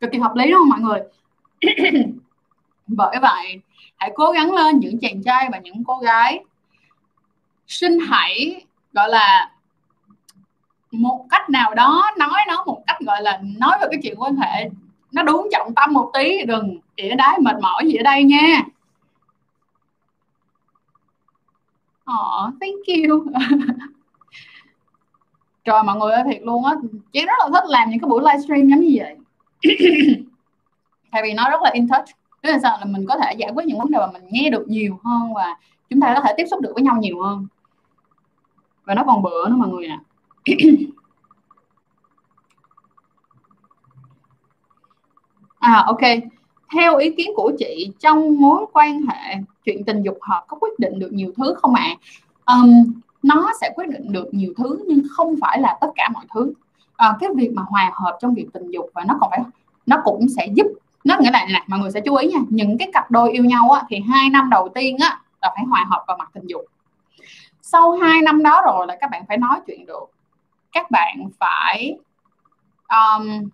Cực kỳ hợp lý đúng không mọi người? [clears throat] Bởi vậy hãy cố gắng lên những chàng trai và những cô gái xin hãy gọi là một cách nào đó nói nó một cách gọi là nói về cái chuyện quan hệ. Nó đúng trọng tâm một tí đừng ỉa đái mệt mỏi gì ở đây nha. Oh, thank you. [laughs] Trời mọi người ơi thiệt luôn á. Chị rất là thích làm những cái buổi livestream giống như vậy. [clears throat] Tại vì nó rất là in touch. Tức là sao? Là mình có thể giải quyết những vấn đề mà mình nghe được nhiều hơn và chúng ta có thể tiếp xúc được với nhau nhiều hơn và nó còn bựa nữa mọi người ạ. [clears throat] À ok. Theo ý kiến của chị trong mối quan hệ chuyện tình dục họ có quyết định được nhiều thứ không ạ? À? um, nó sẽ quyết định được nhiều thứ nhưng không phải là tất cả mọi thứ. À, cái việc mà hòa hợp trong việc tình dục và nó còn phải nó cũng sẽ giúp nó nghĩa là là mọi người sẽ chú ý nha những cái cặp đôi yêu nhau á, thì hai năm đầu tiên á là phải hòa hợp vào mặt tình dục sau hai năm đó rồi là các bạn phải nói chuyện được. Các bạn phải um,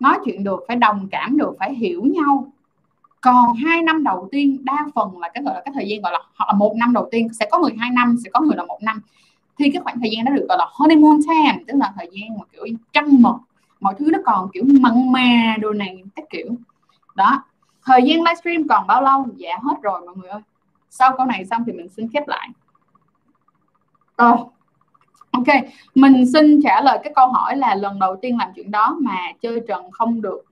nói chuyện được phải đồng cảm được phải hiểu nhau. Còn hai năm đầu tiên đa phần là cái gọi là cái thời gian gọi là hoặc là một năm đầu tiên sẽ có người hai năm sẽ có người là một năm. Thì cái khoảng thời gian đó được gọi là honeymoon time tức là thời gian mà kiểu trăng mật mọi thứ nó còn kiểu mặn mà đồ này các kiểu. Đó. Thời gian livestream còn bao lâu? Dạ hết rồi mọi người ơi. Sau câu này xong thì mình xin khép lại rồi ok mình xin trả lời cái câu hỏi là lần đầu tiên làm chuyện đó mà chơi trần không được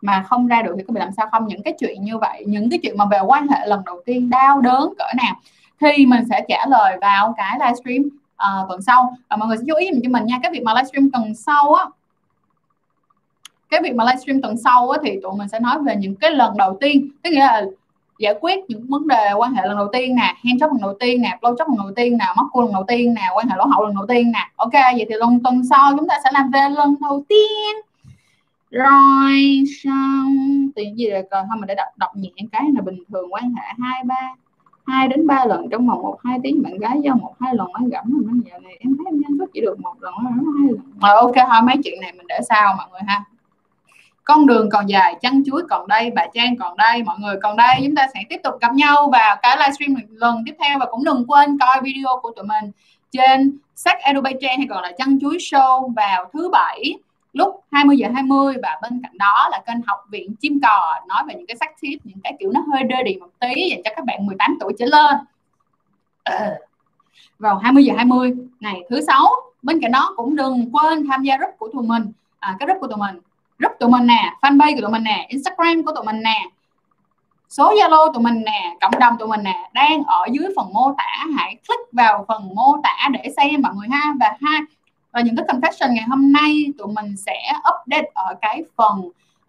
mà không ra được thì có bị làm sao không? Những cái chuyện như vậy những cái chuyện mà về quan hệ lần đầu tiên đau đớn cỡ nào? Thì mình sẽ trả lời vào cái livestream uh, tuần sau. Và mọi người sẽ chú ý cho mình nha. Cái việc mà livestream tuần sau á cái việc mà livestream tuần sau á, thì tụi mình sẽ nói về những cái lần đầu tiên. Tức nghĩa là giải quyết những vấn đề quan hệ lần đầu tiên nè hand job lần đầu tiên nè blow job lần đầu tiên nè móc cua lần đầu tiên nè, quan hệ lỗ hậu lần đầu tiên nè. Ok, vậy thì lần, tuần sau chúng ta sẽ làm về lần đầu tiên. Rồi, xong. Tiền gì rồi còn thôi mình để đọc đọc nhẹ cái là bình thường quan hệ. Hai, ba, hai đến ba lần trong vòng một, hai tiếng bạn gái giao một, hai lần mới gẫm mà bây giờ này em thấy em nhanh chỉ được một lần hai lần. Rồi ok, thôi mấy chuyện này mình để sau mọi người ha con đường còn dài chăn chuối còn đây bà trang còn đây mọi người còn đây. Chúng ta sẽ tiếp tục gặp nhau vào cái livestream lần tiếp theo. Và cũng đừng quên coi video của tụi mình trên sách Edu Trang hay còn là chăn chuối show vào thứ bảy lúc 20 giờ 20 và bên cạnh đó là kênh học viện chim cò nói về những cái sách tip những cái kiểu nó hơi đơ đi một tí dành cho các bạn 18 tuổi trở lên. [clears throat] Vào 20 giờ 20 ngày thứ sáu. Bên cạnh đó cũng đừng quên tham gia group của tụi mình. À, cái group của tụi mình group tụi mình nè fanpage của tụi mình nè instagram của tụi mình nè số zalo tụi mình nè cộng đồng tụi mình nè đang ở dưới phần mô tả. Hãy click vào phần mô tả để xem mọi người ha. Và ha và những cái confession ngày hôm nay tụi mình sẽ update ở cái phần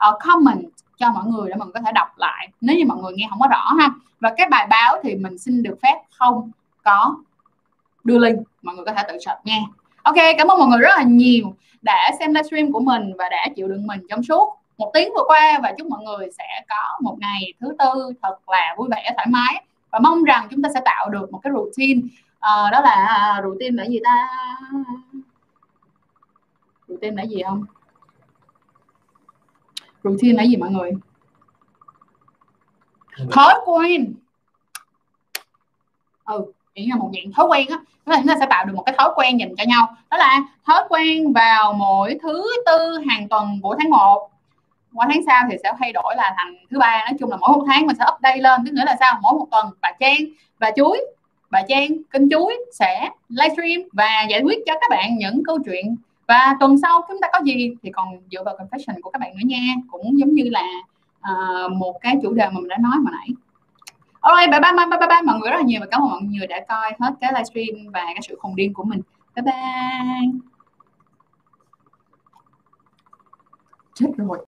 uh, comment cho mọi người để mọi người có thể đọc lại. Nếu như mọi người nghe không có rõ ha. Và cái bài báo thì mình xin được phép không có đưa link. Mọi người có thể tự search nha ok cảm ơn mọi người rất là nhiều đã xem livestream của mình và đã chịu đựng mình trong suốt một tiếng vừa qua và chúc mọi người sẽ có một ngày thứ tư thật là vui vẻ thoải mái. Và mong rằng chúng ta sẽ tạo được một cái routine. Uh, đó là à, routine là gì ta? Routine là gì không? Routine là gì mọi người? Thói quen. Ừ chỉ là một dạng thói quen á. Tức là chúng ta sẽ tạo được một cái thói quen dành cho nhau. Đó là thói quen vào mỗi thứ tư hàng tuần của tháng 1 qua tháng sau thì sẽ thay đổi là thành thứ ba. Nói chung là mỗi một tháng mình sẽ update lên tức nghĩa là sao? Mỗi một tuần bà Trang và chuối bà Trang kênh chuối sẽ livestream và giải quyết cho các bạn những câu chuyện. Và tuần sau chúng ta có gì thì còn dựa vào confession của các bạn nữa nha. Cũng giống như là uh, một cái chủ đề mà mình đã nói hồi nãy. Alright, bye bye, bye bye, bye bye mọi người rất là nhiều và cảm ơn mọi người đã coi hết cái livestream và cái sự khùng điên của mình. Bye bye. Chết rồi.